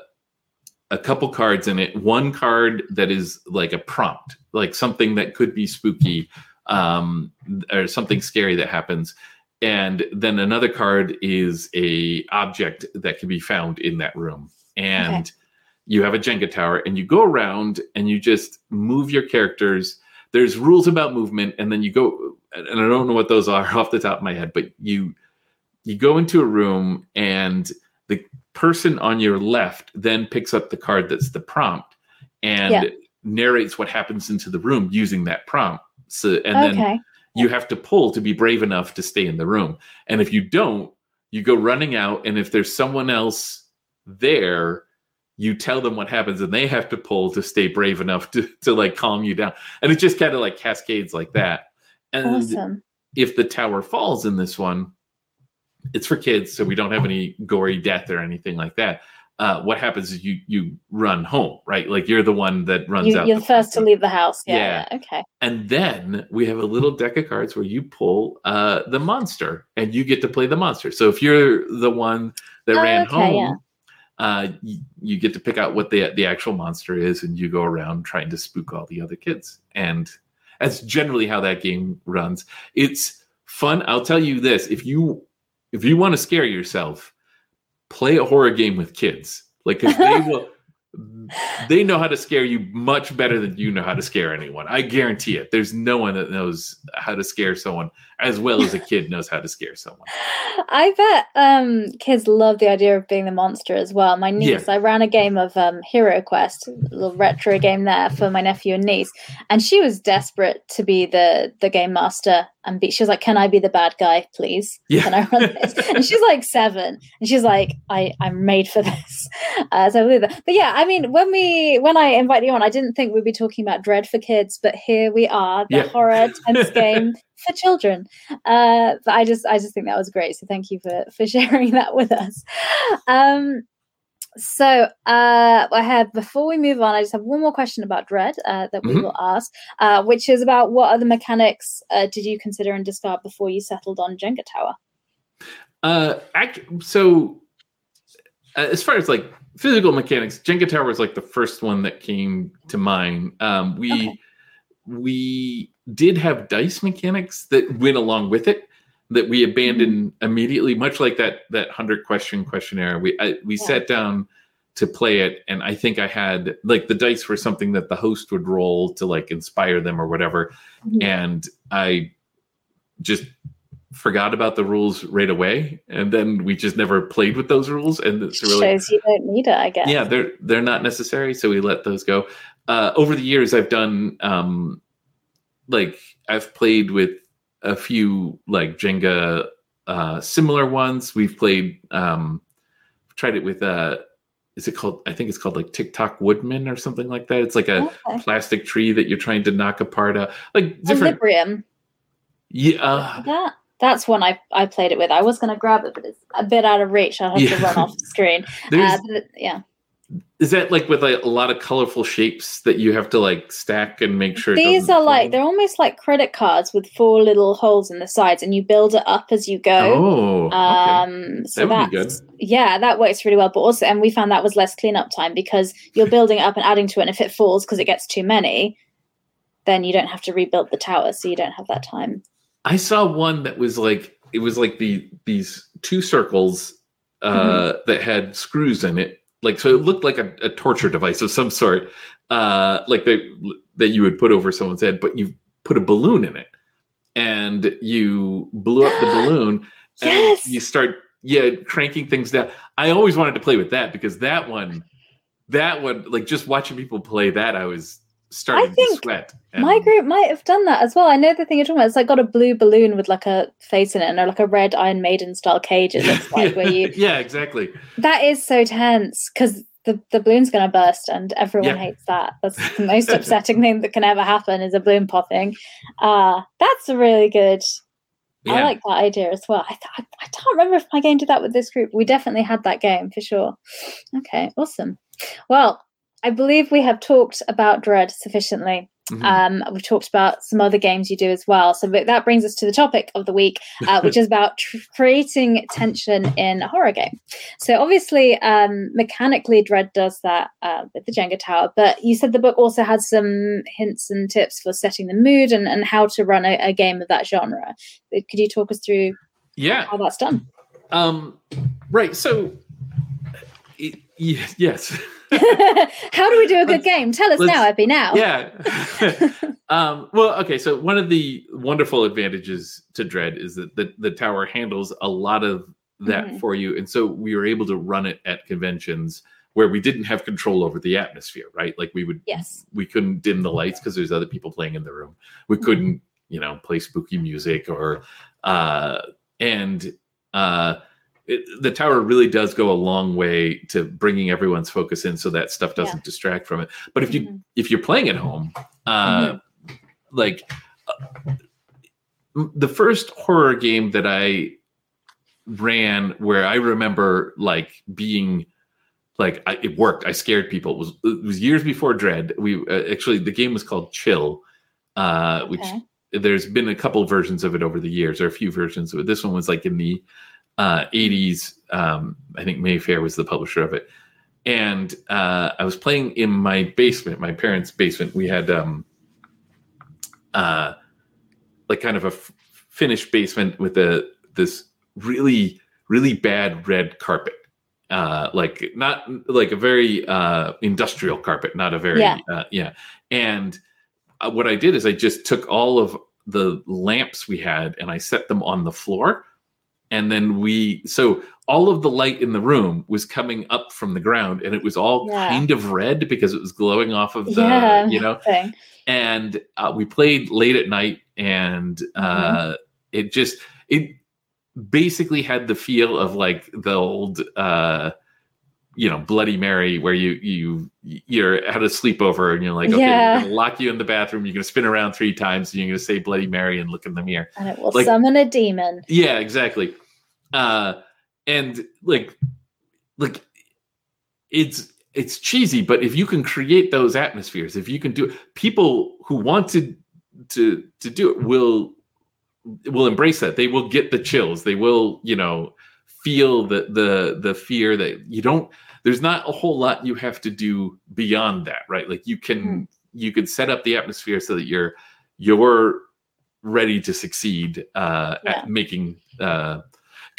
a couple cards in it one card that is like a prompt like something that could be spooky um or something scary that happens and then another card is a object that can be found in that room and you have a jenga tower and you go around and you just move your characters there's rules about movement and then you go and i don't know what those are off the top of my head but you you go into a room and the person on your left then picks up the card that's the prompt and Yeah. narrates what happens into the room using that prompt so and then okay. You have to pull to be brave enough to stay in the room. And if you don't, you go running out. And if there's someone else there, you tell them what happens and they have to pull to stay brave enough to, to like calm you down. And it just kind of like cascades like that. And Awesome. if the tower falls in this one, it's for kids, so we don't have any gory death or anything like that. Uh, what happens is you you run home, right? Like you're the one that runs You, out. you're the first to leave the house. Yeah. Yeah. yeah. Okay. And then we have a little deck of cards where you pull uh, the monster and you get to play the monster. So if you're the one that Oh, ran okay, home, yeah. uh, you, you get to pick out what the, the actual monster is and you go around trying to spook all the other kids. And that's generally how that game runs. It's fun. I'll tell you this: if you if you want to scare yourself, play a horror game with kids. Like, they will they know how to scare you much better than you know how to scare anyone. I guarantee it. There's no one that knows how to scare someone as well as a kid knows how to scare someone. I bet um, kids love the idea of being the monster as well. My niece, yeah. I ran a game of um, Hero Quest, a little retro game there for my nephew and niece, and she was desperate to be the the game master and be, she was like, "Can I be the bad guy, please? Yeah. Can I run this?" and she's like seven, and she's like, "I I'm made for this." Uh, so I believe that. But yeah, I mean, when we when I invited you on, I didn't think we'd be talking about Dread for kids, but here we are, the yeah. horror tense game for children. Uh, but I just I just think that was great. So thank you for for sharing that with us. Um, so uh, I have before we move on, I just have one more question about Dread uh, that we mm-hmm. will ask, uh, which is about what other mechanics uh, did you consider and discard before you settled on Jenga Tower? Uh, act- so uh, as far as like physical mechanics, Jenga Tower was like the first one that came to mind. Um, we okay. we did have dice mechanics that went along with it that we abandoned mm-hmm. immediately, much like that that hundred question questionnaire. We I, we yeah. sat down to play it, and I think I had like the dice were something that the host would roll to like inspire them or whatever, mm-hmm. and I just forgot about the rules right away, and then we just never played with those rules. And it's really shows you don't need it, I guess. Yeah, they're they're not necessary, so we let those go. Uh, over the years, I've done um, like I've played with a few like Jenga uh, similar ones. We've played um, tried it with uh is it called I think it's called like TikTok Woodman or something like that. It's like a okay. plastic tree that you're trying to knock apart uh like different Equilibrium. Yeah. Uh, that that's one I, I played it with. I was gonna grab it, but it's a bit out of reach. I'll have yeah. to run off the screen. Uh, yeah is that like with like a lot of colorful shapes that you have to like stack and make sure these are fall? like they're almost like credit cards with four little holes in the sides and you build it up as you go oh okay. um so that good yeah that works really well but also and we found that was less cleanup time because you're building it up and adding to it and if it falls because it gets too many then you don't have to rebuild the tower so you don't have that time i saw one that was like it was like the these two circles uh mm-hmm. that had screws in it like so it looked like a, a torture device of some sort uh like that that you would put over someone's head but you put a balloon in it and you blew up the balloon yes. and you start yeah cranking things down i always wanted to play with that because that one that one like just watching people play that i was starting I think to sweat. And... My group might have done that as well. I know the thing you're talking about. It's like got a blue balloon with like a face in it, and like a red Iron Maiden style cage. It looks like where you. yeah, exactly. That is so tense because the the balloon's going to burst, and everyone yeah. hates that. That's the most upsetting thing that can ever happen is a balloon popping. Uh that's a really good. Yeah. I like that idea as well. I, th- I don't remember if my game did that with this group. We definitely had that game for sure. Okay, awesome. Well, I believe we have talked about Dread sufficiently. Mm-hmm. Um, we've talked about some other games you do as well. So that brings us to the topic of the week, uh, which is about tr- creating tension in a horror game. So obviously, um, mechanically, Dread does that uh, with the Jenga Tower. But you said the book also had some hints and tips for setting the mood and, and how to run a, a game of that genre. Could you talk us through? Yeah, how that's done. Um, right. So, it, yes. How do we do a good game? Tell us now, Epi. Now. Yeah. um, well, okay. So one of the wonderful advantages to Dread is that the, the tower handles a lot of that mm-hmm. for you, and so we were able to run it at conventions where we didn't have control over the atmosphere, right? Like we would, yes, we couldn't dim the lights because there's other people playing in the room. We mm-hmm. couldn't, you know, play spooky music or, uh, and uh it, the tower really does go a long way to bringing everyone's focus in so that stuff doesn't yeah. distract from it but if you mm-hmm. if you're playing at home uh mm-hmm. like uh, the first horror game that i ran where i remember like being like I, it worked i scared people it was it was years before dread we uh, actually the game was called chill uh okay. which there's been a couple versions of it over the years or a few versions of it this one was like in the uh, 80s. Um, I think Mayfair was the publisher of it. And uh, I was playing in my basement, my parents' basement. We had um, uh, like kind of a f- finished basement with a this really really bad red carpet uh, like not like a very uh, industrial carpet, not a very yeah. Uh, yeah. And uh, what I did is I just took all of the lamps we had and I set them on the floor, and then we so all of the light in the room was coming up from the ground, and it was all yeah. kind of red because it was glowing off of the yeah, you know. Thing. And uh, we played late at night, and mm-hmm. it just it basically had the feel of like the old uh you know bloody mary where you you you're at a sleepover and you're like okay yeah. we're gonna lock you in the bathroom you're gonna spin around three times and you're gonna say bloody mary and look in the mirror and it will like, summon a demon yeah exactly uh and like like it's it's cheesy but if you can create those atmospheres if you can do it people who want to to to do it will will embrace that. They will get the chills. They will, you know, feel the the the fear that you don't. There's not a whole lot you have to do beyond that, right? Like you can mm. you can set up the atmosphere so that you're you're ready to succeed uh, yeah. at making.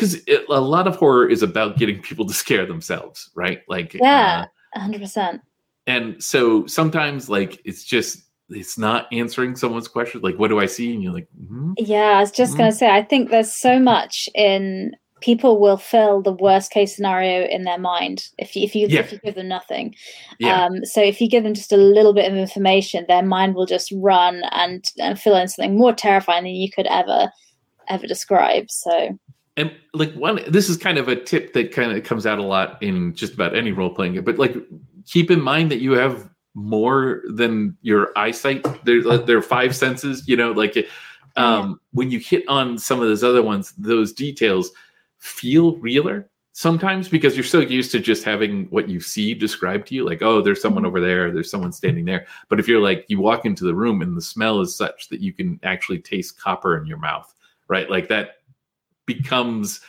Because a lot of horror is about getting people to scare themselves, right? Like yeah, uh, hundred uh, percent. And so sometimes, like it's just it's not answering someone's question like what do i see and you're like mm-hmm. yeah i was just mm-hmm. going to say i think there's so much in people will fill the worst case scenario in their mind if you, if you, yeah. if you give them nothing yeah. um, so if you give them just a little bit of information their mind will just run and, and fill in something more terrifying than you could ever ever describe so and like one this is kind of a tip that kind of comes out a lot in just about any role playing game but like keep in mind that you have more than your eyesight. There, there are five senses. You know, like um, when you hit on some of those other ones, those details feel realer sometimes because you're so used to just having what you see described to you like oh there's someone over there there's someone standing there but if you're like you walk into the room and the smell is such that you can actually taste copper in your mouth right like that becomes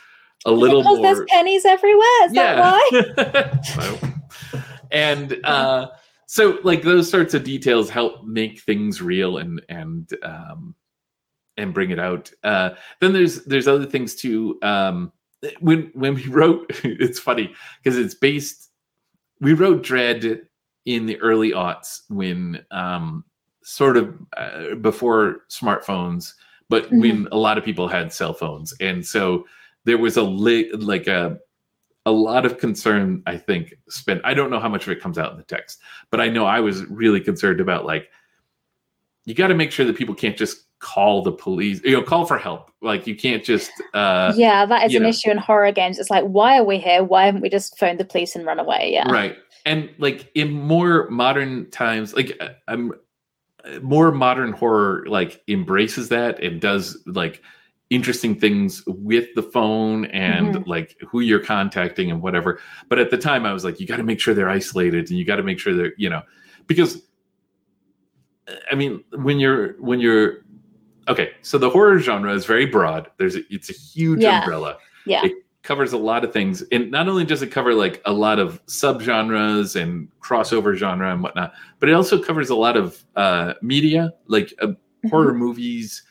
a little more there's pennies everywhere is yeah. that why and uh so like those sorts of details help make things real and and um and bring it out uh then there's there's other things too um when when we wrote it's funny because it's based we wrote dread in the early aughts when um sort of uh, before smartphones but mm-hmm. when a lot of people had cell phones. And so there was a li- like a a lot of concern i think spent i don't know how much of it comes out in the text but i know i was really concerned about like you got to make sure that people can't just call the police you know call for help. Like you can't just uh yeah that is an know. issue in horror games. It's like why are we here? Why haven't we just phoned the police and run away? Yeah. Right. And like in more modern times like uh, i'm more modern horror like embraces that and does like interesting things with the phone and mm-hmm. like who you're contacting and whatever. But at the time, I was like, you got to make sure they're isolated and you got to make sure they're, you know, because I mean, when you're, when you're, okay, so the horror genre is very broad. There's, a, it's a huge yeah. umbrella. Yeah. It covers a lot of things. And not only does it cover like a lot of subgenres and crossover genre and whatnot, but it also covers a lot of uh, media, like uh, mm-hmm. horror movies,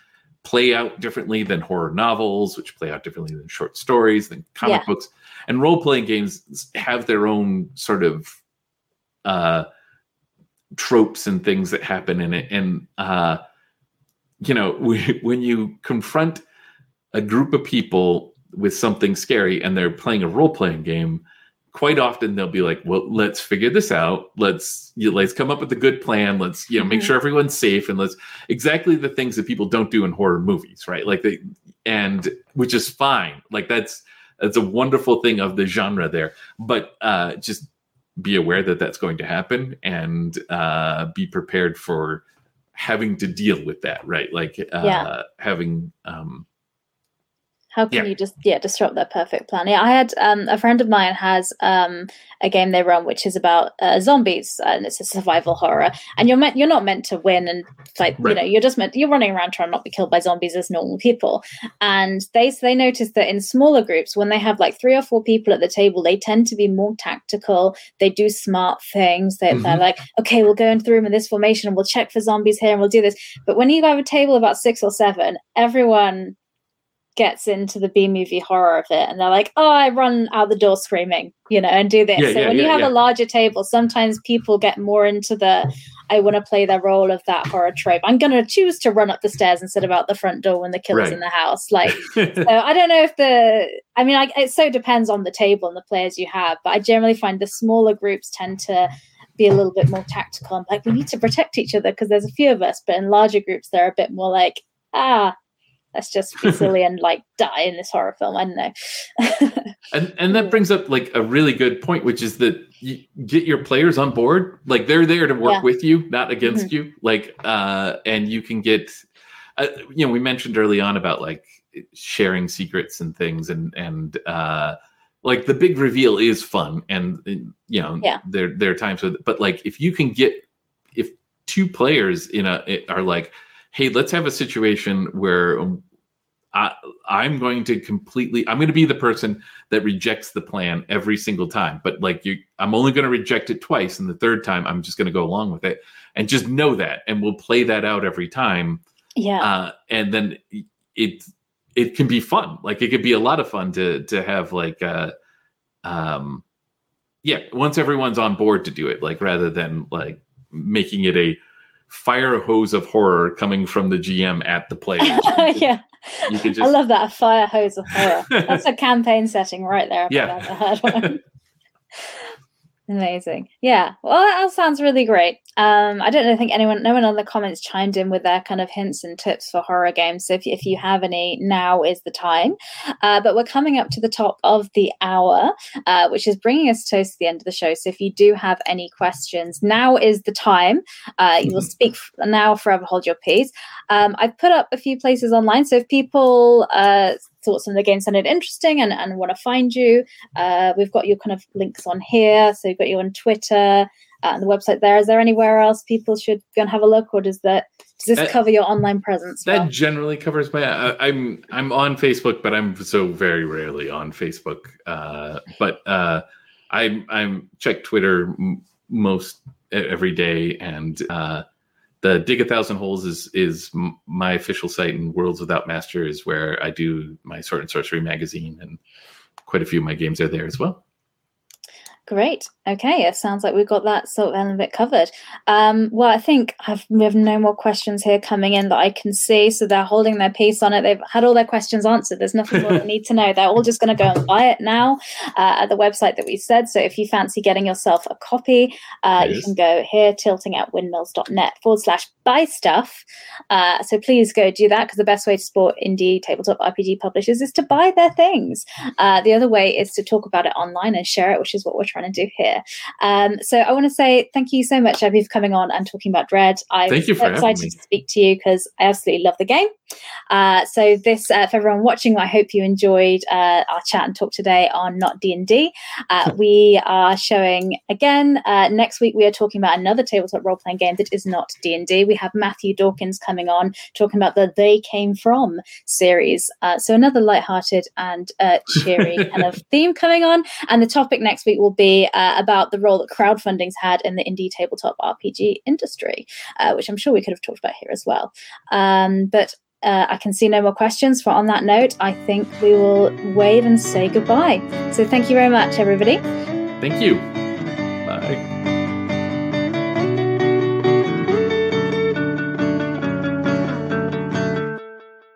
play out differently than horror novels, which play out differently than short stories, than comic yeah. books. And role playing games have their own sort of uh, tropes and things that happen in it. And, uh, you know, we, when you confront a group of people with something scary and they're playing a role playing game, quite often they'll be like, "Well, let's figure this out. Let's you know, let's come up with a good plan. Let's you know make mm-hmm. sure everyone's safe and let's exactly the things that people don't do in horror movies, right? Like they and which is fine. Like that's that's a wonderful thing of the genre there. But uh, just be aware that that's going to happen and uh, be prepared for having to deal with that, right? Like uh, yeah. having um, how can yeah. you just yeah disrupt that perfect plan? Yeah, I had um, a friend of mine has um, a game they run which is about uh, zombies and it's a survival horror. And you're meant you're not meant to win and like right. you know you're just meant you're running around trying not to be killed by zombies as normal people. And they they noticed that in smaller groups when they have like three or four people at the table they tend to be more tactical. They do smart things. They, mm-hmm. They're like okay we'll go into the room in this formation and we'll check for zombies here and we'll do this. But when you have a table about six or seven, everyone gets into the B movie horror of it and they're like, oh, I run out the door screaming, you know, and do this. Yeah, so yeah, when yeah, you have a larger table, sometimes people get more into the, I want to play their role of that horror trope. I'm going to choose to run up the stairs instead of out the front door when the killer's Right. in the house. Like, so I don't know if the, I mean, I, it so depends on the table and the players you have, but I generally find the smaller groups tend to be a little bit more tactical. like, we need to protect each other because there's a few of us, but in larger groups, they're a bit more like, ah, let's just be silly and like die in this horror film. I don't know. and and that brings up like a really good point which is that you get your players on board like they're there to work Yeah. with you not against Mm-hmm. you like uh and you can get uh, you know we mentioned early on about like sharing secrets and things and and uh like the big reveal is fun and you know Yeah. there there are times with but like if you can get if two players in a it are like hey let's have a situation where I, I'm going to completely. I'm going to be the person that rejects the plan every single time. But like you, I'm only going to reject it twice, and the third time, I'm just going to go along with it, and just know that, and we'll play that out every time. yeah. Uh, and then it it can be fun. Like it could be a lot of fun to to have like uh, um, yeah. Once everyone's on board to do it, like rather than like making it a fire hose of horror coming from the GM at the players. yeah. You could I love that a fire hose of horror. That's a campaign setting right there. Yeah. I've ever heard one. Amazing. Yeah. Well, that sounds really great. Um, I don't know, think anyone, no one on the comments chimed in with their kind of hints and tips for horror games. So if, if you have any, now is the time. Uh, but we're coming up to the top of the hour, uh, which is bringing us close to the end of the show. So if you do have any questions, now is the time. Uh, you will speak now, forever hold your peace. Um, I've put up a few places online. So if people uh, thought some of the games sounded interesting and, and want to find you, uh, we've got your kind of links on here. So you've got you on Twitter uh, the website there. Is there anywhere else people should go and have a look, or does that does this Uh, cover your online presence? that well? generally covers my. I, I'm I'm on Facebook, but I'm so very rarely on Facebook. Uh, but uh, I'm I'm check Twitter m- most every day, and uh, the Dig a Thousand Holes is is m- my official site, and Worlds Without Master is where I do my Sword and Sorcery magazine, and quite a few of my games are there as well. Great. Okay, it sounds like we've got that sort of element covered. Um, well, I think I've, we have no more questions here coming in that I can see. So they're holding their peace on it. They've had all their questions answered. There's nothing more they need to know. They're all just going to go and buy it now uh, at the website that we said. So if you fancy getting yourself a copy, uh, you can go here, tilting at windmills.net forward slash buy stuff. Uh, so please go do that because the best way to support indie tabletop RPG publishers is to buy their things. Uh, the other way is to talk about it online and share it, which is what we're trying to do here. Um, so I want to say thank you so much, Abby, for coming on and talking about Dread. I'm Thank you for so excited to speak to you because I absolutely love the game. Uh, so this, uh, for everyone watching, I hope you enjoyed uh, our chat and talk today on Not D and D. Uh, we are showing again uh, next week. We are talking about another tabletop role playing game that is not D and D. We have Matthew Dawkins coming on talking about the They Came From series. Uh, so another lighthearted and uh, cheery kind of theme coming on. And the topic next week will be uh, about the role that crowdfunding's had in the indie tabletop RPG industry, uh, which I'm sure we could have talked about here as well. Um, but uh, I can see no more questions. For on that note, I think we will wave and say goodbye. So thank you very much, everybody. Thank you.